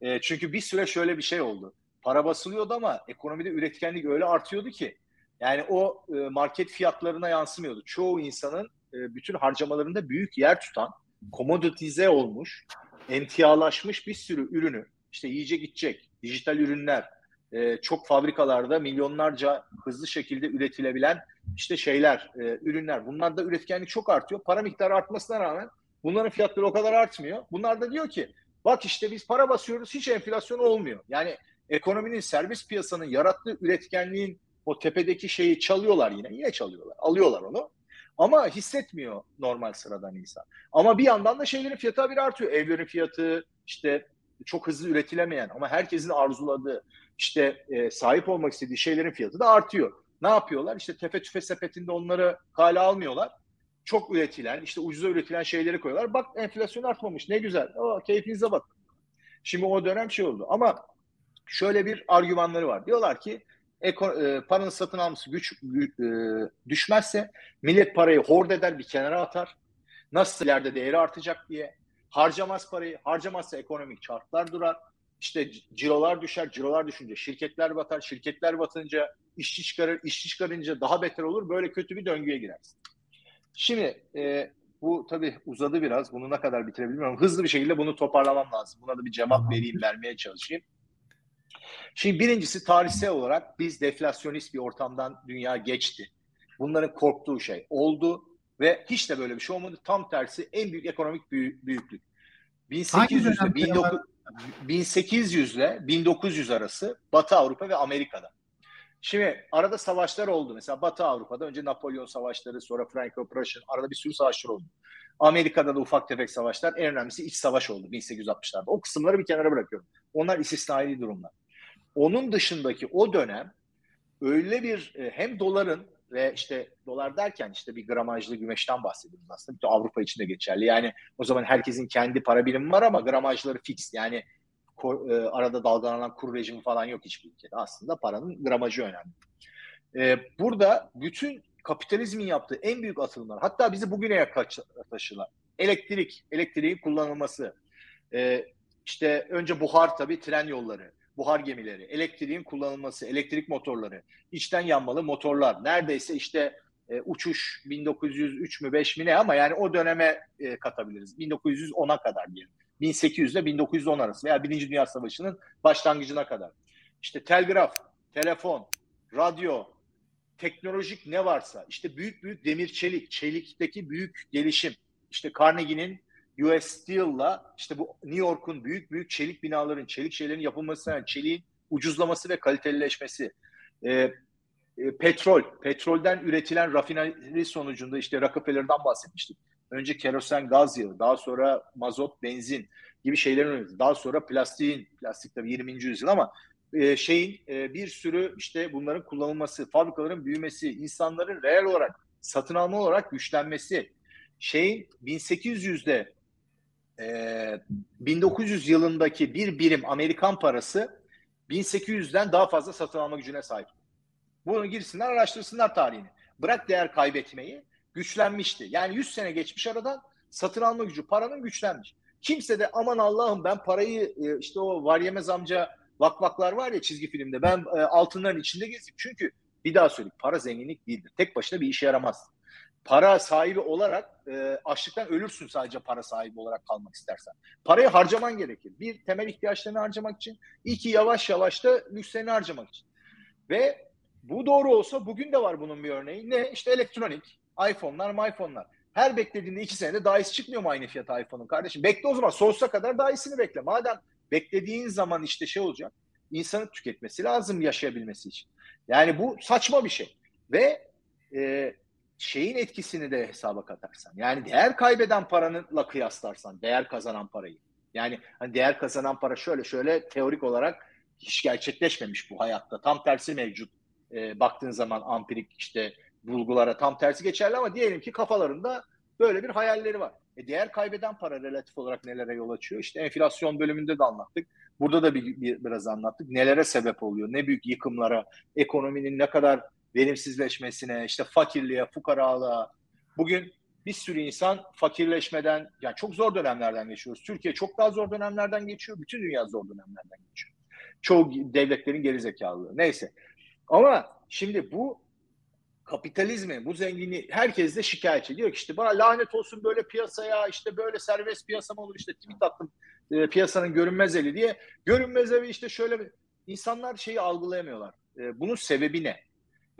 B: e, çünkü bir süre şöyle bir şey oldu. Para basılıyordu ama ekonomide üretkenlik öyle artıyordu ki yani o e, market fiyatlarına yansımıyordu. Çoğu insanın e, bütün harcamalarında büyük yer tutan, komoditize olmuş, emtialaşmış bir sürü ürünü, işte yiyecek içecek, dijital ürünler, e, çok fabrikalarda milyonlarca hızlı şekilde üretilebilen işte şeyler, ürünler. Bunlarda üretkenlik çok artıyor. Para miktarı artmasına rağmen bunların fiyatları o kadar artmıyor. Bunlar da diyor ki bak işte biz para basıyoruz hiç enflasyon olmuyor. Yani ekonominin servis piyasanın yarattığı üretkenliğin o tepedeki şeyi çalıyorlar yine. Yine çalıyorlar. Alıyorlar onu. Ama hissetmiyor normal sıradan insan. Ama bir yandan da şeylerin fiyatı bir artıyor. Evlerin fiyatı işte çok hızlı üretilemeyen ama herkesin arzuladığı işte e, sahip olmak istediği şeylerin fiyatı da artıyor. Ne yapıyorlar? İşte tefe tüfe sepetinde onları kale almıyorlar. Çok üretilen, işte ucuza üretilen şeyleri koyuyorlar. Bak enflasyon artmamış ne güzel. O, keyfinize bak. Şimdi o dönem şey oldu. Ama şöyle bir argümanları var. Diyorlar ki eko, e, paranın satın alması güç e, düşmezse millet parayı hord eder bir kenara atar. Nasıl ileride değeri artacak diye. Harcamaz parayı. Harcamazsa ekonomik çarklar durar. İşte cirolar düşer. Cirolar düşünce şirketler batar. Şirketler batınca işçi çıkarır. işçi çıkarınca daha beter olur. Böyle kötü bir döngüye girersin. Şimdi e, bu tabii uzadı biraz. Bunu ne kadar bitirebilirim hızlı bir şekilde bunu toparlamam lazım. Buna da bir cevap vereyim, vermeye çalışayım. Şimdi birincisi tarihsel olarak biz deflasyonist bir ortamdan dünya geçti. Bunların korktuğu şey oldu ve hiç de böyle bir şey olmadı. Tam tersi en büyük ekonomik büyüklük. 1800 ile 19, 1800 ile 1900 arası Batı Avrupa ve Amerika'da. Şimdi arada savaşlar oldu. Mesela Batı Avrupa'da önce Napolyon savaşları, sonra Franco-Prussian arada bir sürü savaşlar oldu. Amerika'da da ufak tefek savaşlar. En önemlisi iç savaş oldu 1860'larda. O kısımları bir kenara bırakıyorum. Onlar istisnai durumlar. Onun dışındaki o dönem öyle bir e, hem doların ve işte dolar derken işte bir gramajlı gümeşten bahsediyoruz aslında. Bütün Avrupa için de geçerli. Yani o zaman herkesin kendi para birimi var ama gramajları fix. Yani e, arada dalgalanan kur rejimi falan yok hiçbir ülkede. Aslında paranın gramajı önemli. E, burada bütün kapitalizmin yaptığı en büyük atılımlar hatta bizi bugüne taşılar. Elektrik, elektriğin kullanılması. işte önce buhar tabii tren yolları buhar gemileri, elektriğin kullanılması, elektrik motorları, içten yanmalı motorlar. Neredeyse işte e, uçuş 1903 mü 5 mi ne ama yani o döneme e, katabiliriz. 1910'a kadar diyelim. 1800 ile 1910 arası veya Birinci Dünya Savaşı'nın başlangıcına kadar. İşte telgraf, telefon, radyo, teknolojik ne varsa işte büyük büyük demir çelik, çelikteki büyük gelişim. İşte Carnegie'nin US Steel'la işte bu New York'un büyük büyük çelik binaların, çelik şeylerin yapılması, yani çeliğin ucuzlaması ve kalitelileşmesi. E, e, petrol, petrolden üretilen rafineri sonucunda işte Rockefeller'dan bahsetmiştik. Önce kerosen gaz yağı, daha sonra mazot, benzin gibi şeylerin üretimi. Daha sonra plastiğin, plastik tabii 20. yüzyıl ama e, şeyin e, bir sürü işte bunların kullanılması, fabrikaların büyümesi, insanların reel olarak satın alma olarak güçlenmesi, şeyin 1800'de e, 1900 yılındaki bir birim Amerikan parası 1800'den daha fazla satın alma gücüne sahip. Bunu girsinler araştırsınlar tarihini. Bırak değer kaybetmeyi güçlenmişti. Yani 100 sene geçmiş aradan satın alma gücü paranın güçlenmiş. Kimse de aman Allah'ım ben parayı e, işte o var yemez amca vakvaklar var ya çizgi filmde ben e, altınların içinde gezeyim. Çünkü bir daha söyleyeyim para zenginlik değildir. Tek başına bir işe yaramaz. Para sahibi olarak e, açlıktan ölürsün sadece para sahibi olarak kalmak istersen. Parayı harcaman gerekir. Bir temel ihtiyaçlarını harcamak için, iki yavaş yavaş da lükslerini harcamak için. Ve bu doğru olsa bugün de var bunun bir örneği. Ne? İşte elektronik, iPhone'lar, iPhone'lar. Her beklediğinde iki senede daha iyisi çıkmıyor mu aynı fiyata iPhone'un kardeşim? Bekle o zaman sonsuza kadar daha iyisini bekle. Madem beklediğin zaman işte şey olacak. insanın tüketmesi lazım yaşayabilmesi için. Yani bu saçma bir şey. Ve e, şeyin etkisini de hesaba katarsan. Yani değer kaybeden paranınla kıyaslarsan değer kazanan parayı. Yani hani değer kazanan para şöyle şöyle teorik olarak hiç gerçekleşmemiş bu hayatta. Tam tersi mevcut. E, baktığın zaman ampirik işte bulgulara tam tersi geçerli ama diyelim ki kafalarında böyle bir hayalleri var. E değer kaybeden para relatif olarak nelere yol açıyor? İşte enflasyon bölümünde de anlattık. Burada da bir, bir biraz anlattık. Nelere sebep oluyor? Ne büyük yıkımlara, ekonominin ne kadar verimsizleşmesine, işte fakirliğe, fukaralığa. Bugün bir sürü insan fakirleşmeden, yani çok zor dönemlerden geçiyoruz. Türkiye çok daha zor dönemlerden geçiyor. Bütün dünya zor dönemlerden geçiyor. Çoğu devletlerin gerizekalılığı. Neyse. Ama şimdi bu kapitalizmi, bu zenginliği herkes de şikayetçi. Diyor ki işte bana lanet olsun böyle piyasaya, işte böyle serbest piyasa mı olur, işte tweet attım e, piyasanın görünmez eli diye. Görünmez evi işte şöyle insanlar şeyi algılayamıyorlar. E, bunun sebebi ne?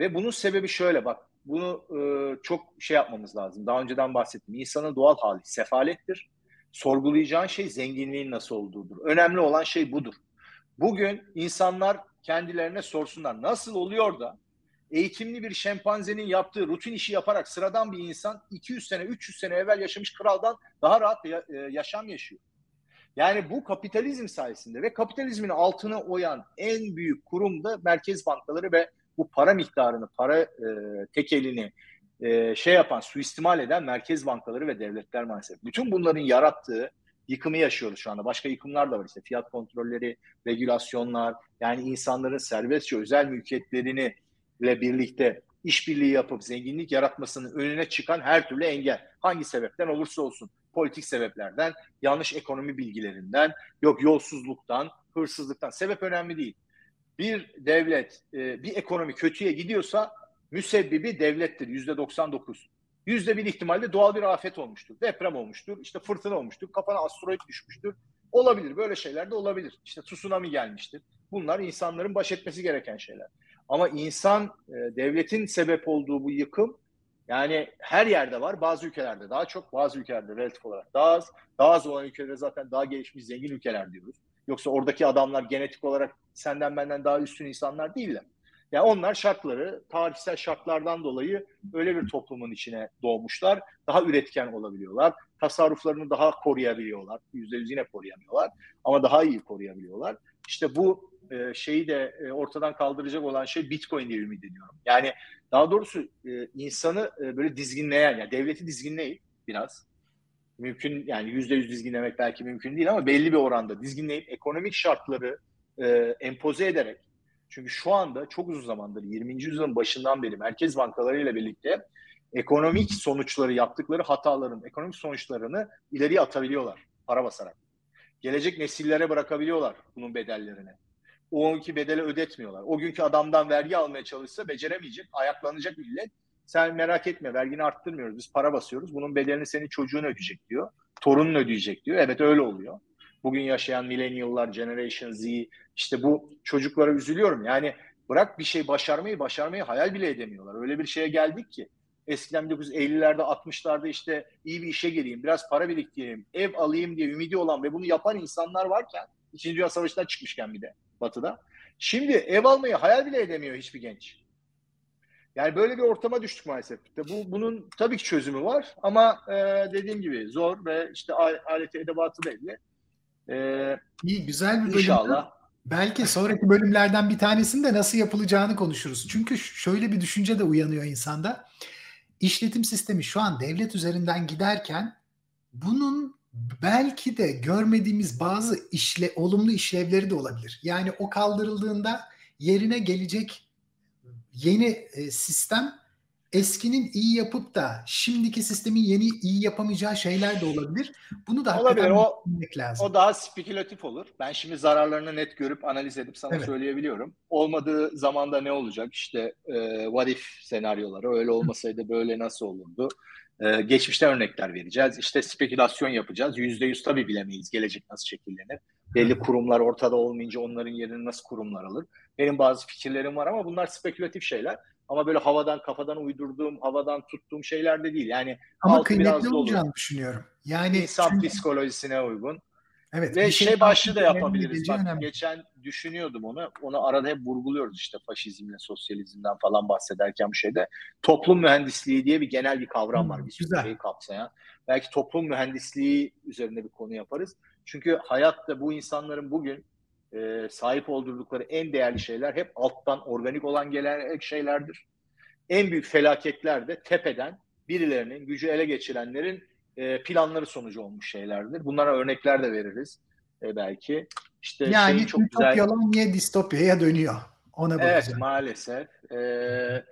B: Ve bunun sebebi şöyle bak, bunu e, çok şey yapmamız lazım. Daha önceden bahsettim. İnsanın doğal hali sefalettir. Sorgulayacağın şey zenginliğin nasıl olduğudur. Önemli olan şey budur. Bugün insanlar kendilerine sorsunlar nasıl oluyor da eğitimli bir şempanzenin yaptığı rutin işi yaparak sıradan bir insan 200 sene 300 sene evvel yaşamış kraldan daha rahat e, yaşam yaşıyor. Yani bu kapitalizm sayesinde ve kapitalizmin altına oyan en büyük kurum da merkez bankaları ve bu para miktarını, para e, tekelini e, şey yapan, suistimal eden merkez bankaları ve devletler maalesef. Bütün bunların yarattığı yıkımı yaşıyoruz şu anda. Başka yıkımlar da var işte fiyat kontrolleri, regülasyonlar, yani insanların serbestçe özel mülkiyetlerini ile birlikte işbirliği yapıp zenginlik yaratmasının önüne çıkan her türlü engel. Hangi sebepten olursa olsun. Politik sebeplerden, yanlış ekonomi bilgilerinden, yok yolsuzluktan, hırsızlıktan. Sebep önemli değil. Bir devlet, e, bir ekonomi kötüye gidiyorsa müsebbibi devlettir yüzde 99. Yüzde bir ihtimalle doğal bir afet olmuştur. Deprem olmuştur, işte fırtına olmuştur, kafana asteroid düşmüştür. Olabilir, böyle şeyler de olabilir. İşte tsunami gelmiştir. Bunlar insanların baş etmesi gereken şeyler. Ama insan, e, devletin sebep olduğu bu yıkım yani her yerde var. Bazı ülkelerde daha çok, bazı ülkelerde relatif olarak daha az. Daha az olan ülkelerde zaten daha gelişmiş, zengin ülkeler diyoruz. Yoksa oradaki adamlar genetik olarak senden benden daha üstün insanlar değiller. Yani onlar şartları, tarihsel şartlardan dolayı öyle bir toplumun içine doğmuşlar. Daha üretken olabiliyorlar. Tasarruflarını daha koruyabiliyorlar. Yüzde yüz yine koruyamıyorlar. Ama daha iyi koruyabiliyorlar. İşte bu e, şeyi de e, ortadan kaldıracak olan şey Bitcoin diye ümit. Yani daha doğrusu e, insanı böyle dizginleyen, yani devleti dizginleyip biraz mümkün yani yüzde yüz dizginlemek belki mümkün değil ama belli bir oranda dizginleyip ekonomik şartları e, empoze ederek çünkü şu anda çok uzun zamandır 20. yüzyılın başından beri merkez bankalarıyla birlikte ekonomik sonuçları yaptıkları hataların ekonomik sonuçlarını ileriye atabiliyorlar para basarak. Gelecek nesillere bırakabiliyorlar bunun bedellerini o anki bedeli ödetmiyorlar. O günkü adamdan vergi almaya çalışsa beceremeyecek, ayaklanacak millet. Sen merak etme vergini arttırmıyoruz, biz para basıyoruz. Bunun bedelini senin çocuğun ödeyecek diyor. Torunun ödeyecek diyor. Evet öyle oluyor. Bugün yaşayan millennial'lar, Generation Z, işte bu çocuklara üzülüyorum. Yani bırak bir şey başarmayı, başarmayı hayal bile edemiyorlar. Öyle bir şeye geldik ki. Eskiden 1950'lerde 60'larda işte iyi bir işe gireyim, biraz para biriktireyim, ev alayım diye ümidi olan ve bunu yapan insanlar varken İkinci Dünya Savaşı'ndan çıkmışken bir de batıda. Şimdi ev almayı hayal bile edemiyor hiçbir genç. Yani böyle bir ortama düştük maalesef. Bu bunun tabii ki çözümü var ama e, dediğim gibi zor ve işte aleti edebatı belli.
A: E, İyi güzel bir bölüm. İnşallah. Belki sonraki bölümlerden bir tanesinde nasıl yapılacağını konuşuruz. Çünkü şöyle bir düşünce de uyanıyor insanda. İşletim sistemi şu an devlet üzerinden giderken bunun belki de görmediğimiz bazı işle olumlu işlevleri de olabilir. Yani o kaldırıldığında yerine gelecek yeni e, sistem eskinin iyi yapıp da şimdiki sistemin yeni iyi yapamayacağı şeyler de olabilir. Bunu da
B: olabilir. O, lazım. O daha spekülatif olur. Ben şimdi zararlarını net görüp analiz edip sana evet. söyleyebiliyorum. Olmadığı zamanda ne olacak? İşte e, what if senaryoları. Öyle olmasaydı böyle nasıl olurdu? Ee, geçmişten örnekler vereceğiz. İşte spekülasyon yapacağız. Yüzde yüz tabii bilemeyiz gelecek nasıl şekillenir. Belli kurumlar ortada olmayınca onların yerini nasıl kurumlar alır. Benim bazı fikirlerim var ama bunlar spekülatif şeyler. Ama böyle havadan kafadan uydurduğum, havadan tuttuğum şeyler de değil. Yani
A: ama kıymetli olacağını olur. düşünüyorum. Yani
B: insan çünkü... psikolojisine uygun. Evet. Ve şey, şey başlı da yapabiliriz. Bak önemli. geçen düşünüyordum onu. Onu arada hep vurguluyoruz işte faşizmle, sosyalizmden falan bahsederken bir şeyde. Toplum mühendisliği diye bir genel bir kavram var. Bir şeyi kapsayan. Belki toplum mühendisliği üzerinde bir konu yaparız. Çünkü hayatta bu insanların bugün e, sahip oldukları en değerli şeyler hep alttan organik olan gelen şeylerdir. En büyük felaketler de tepeden birilerinin gücü ele geçirenlerin e, planları sonucu olmuş şeylerdir. Bunlara örnekler de veririz e, belki.
A: İşte yani çok güzel. yalan niye distopyaya dönüyor? Ona bakacağım.
B: Evet maalesef. E, e,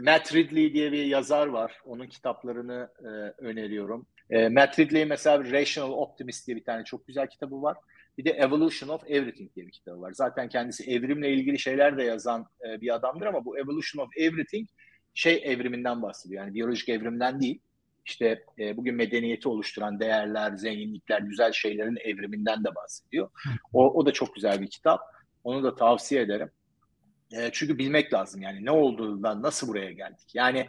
B: Matt Ridley diye bir yazar var. Onun kitaplarını e, öneriyorum. E, Matt Ridley mesela Rational Optimist diye bir tane çok güzel kitabı var. Bir de Evolution of Everything diye bir kitabı var. Zaten kendisi evrimle ilgili şeyler de yazan e, bir adamdır ama bu Evolution of Everything şey evriminden bahsediyor. Yani biyolojik evrimden değil işte e, bugün medeniyeti oluşturan değerler, zenginlikler, güzel şeylerin evriminden de bahsediyor. O, o da çok güzel bir kitap. Onu da tavsiye ederim. E, çünkü bilmek lazım yani ne olduğundan nasıl buraya geldik. Yani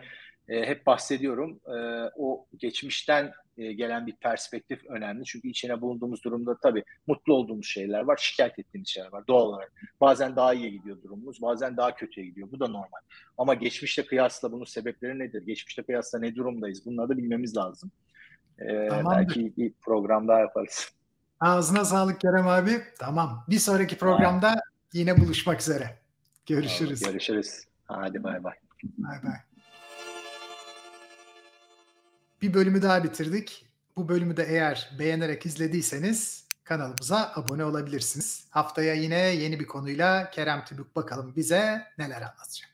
B: e, hep bahsediyorum e, o geçmişten e, gelen bir perspektif önemli. Çünkü içine bulunduğumuz durumda tabii mutlu olduğumuz şeyler var, şikayet ettiğimiz şeyler var doğal olarak. Bazen daha iyi gidiyor durumumuz, bazen daha kötüye gidiyor. Bu da normal. Ama geçmişte kıyasla bunun sebepleri nedir? Geçmişte kıyasla ne durumdayız? Bunları da bilmemiz lazım. Ee, belki bir program daha yaparız.
A: Ağzına sağlık Kerem abi. Tamam. Bir sonraki programda yine buluşmak üzere. Görüşürüz.
B: Tamam, görüşürüz. Hadi bay bay.
A: Bay bay. Bir bölümü daha bitirdik. Bu bölümü de eğer beğenerek izlediyseniz kanalımıza abone olabilirsiniz. Haftaya yine yeni bir konuyla Kerem Tübük bakalım bize neler anlatacak.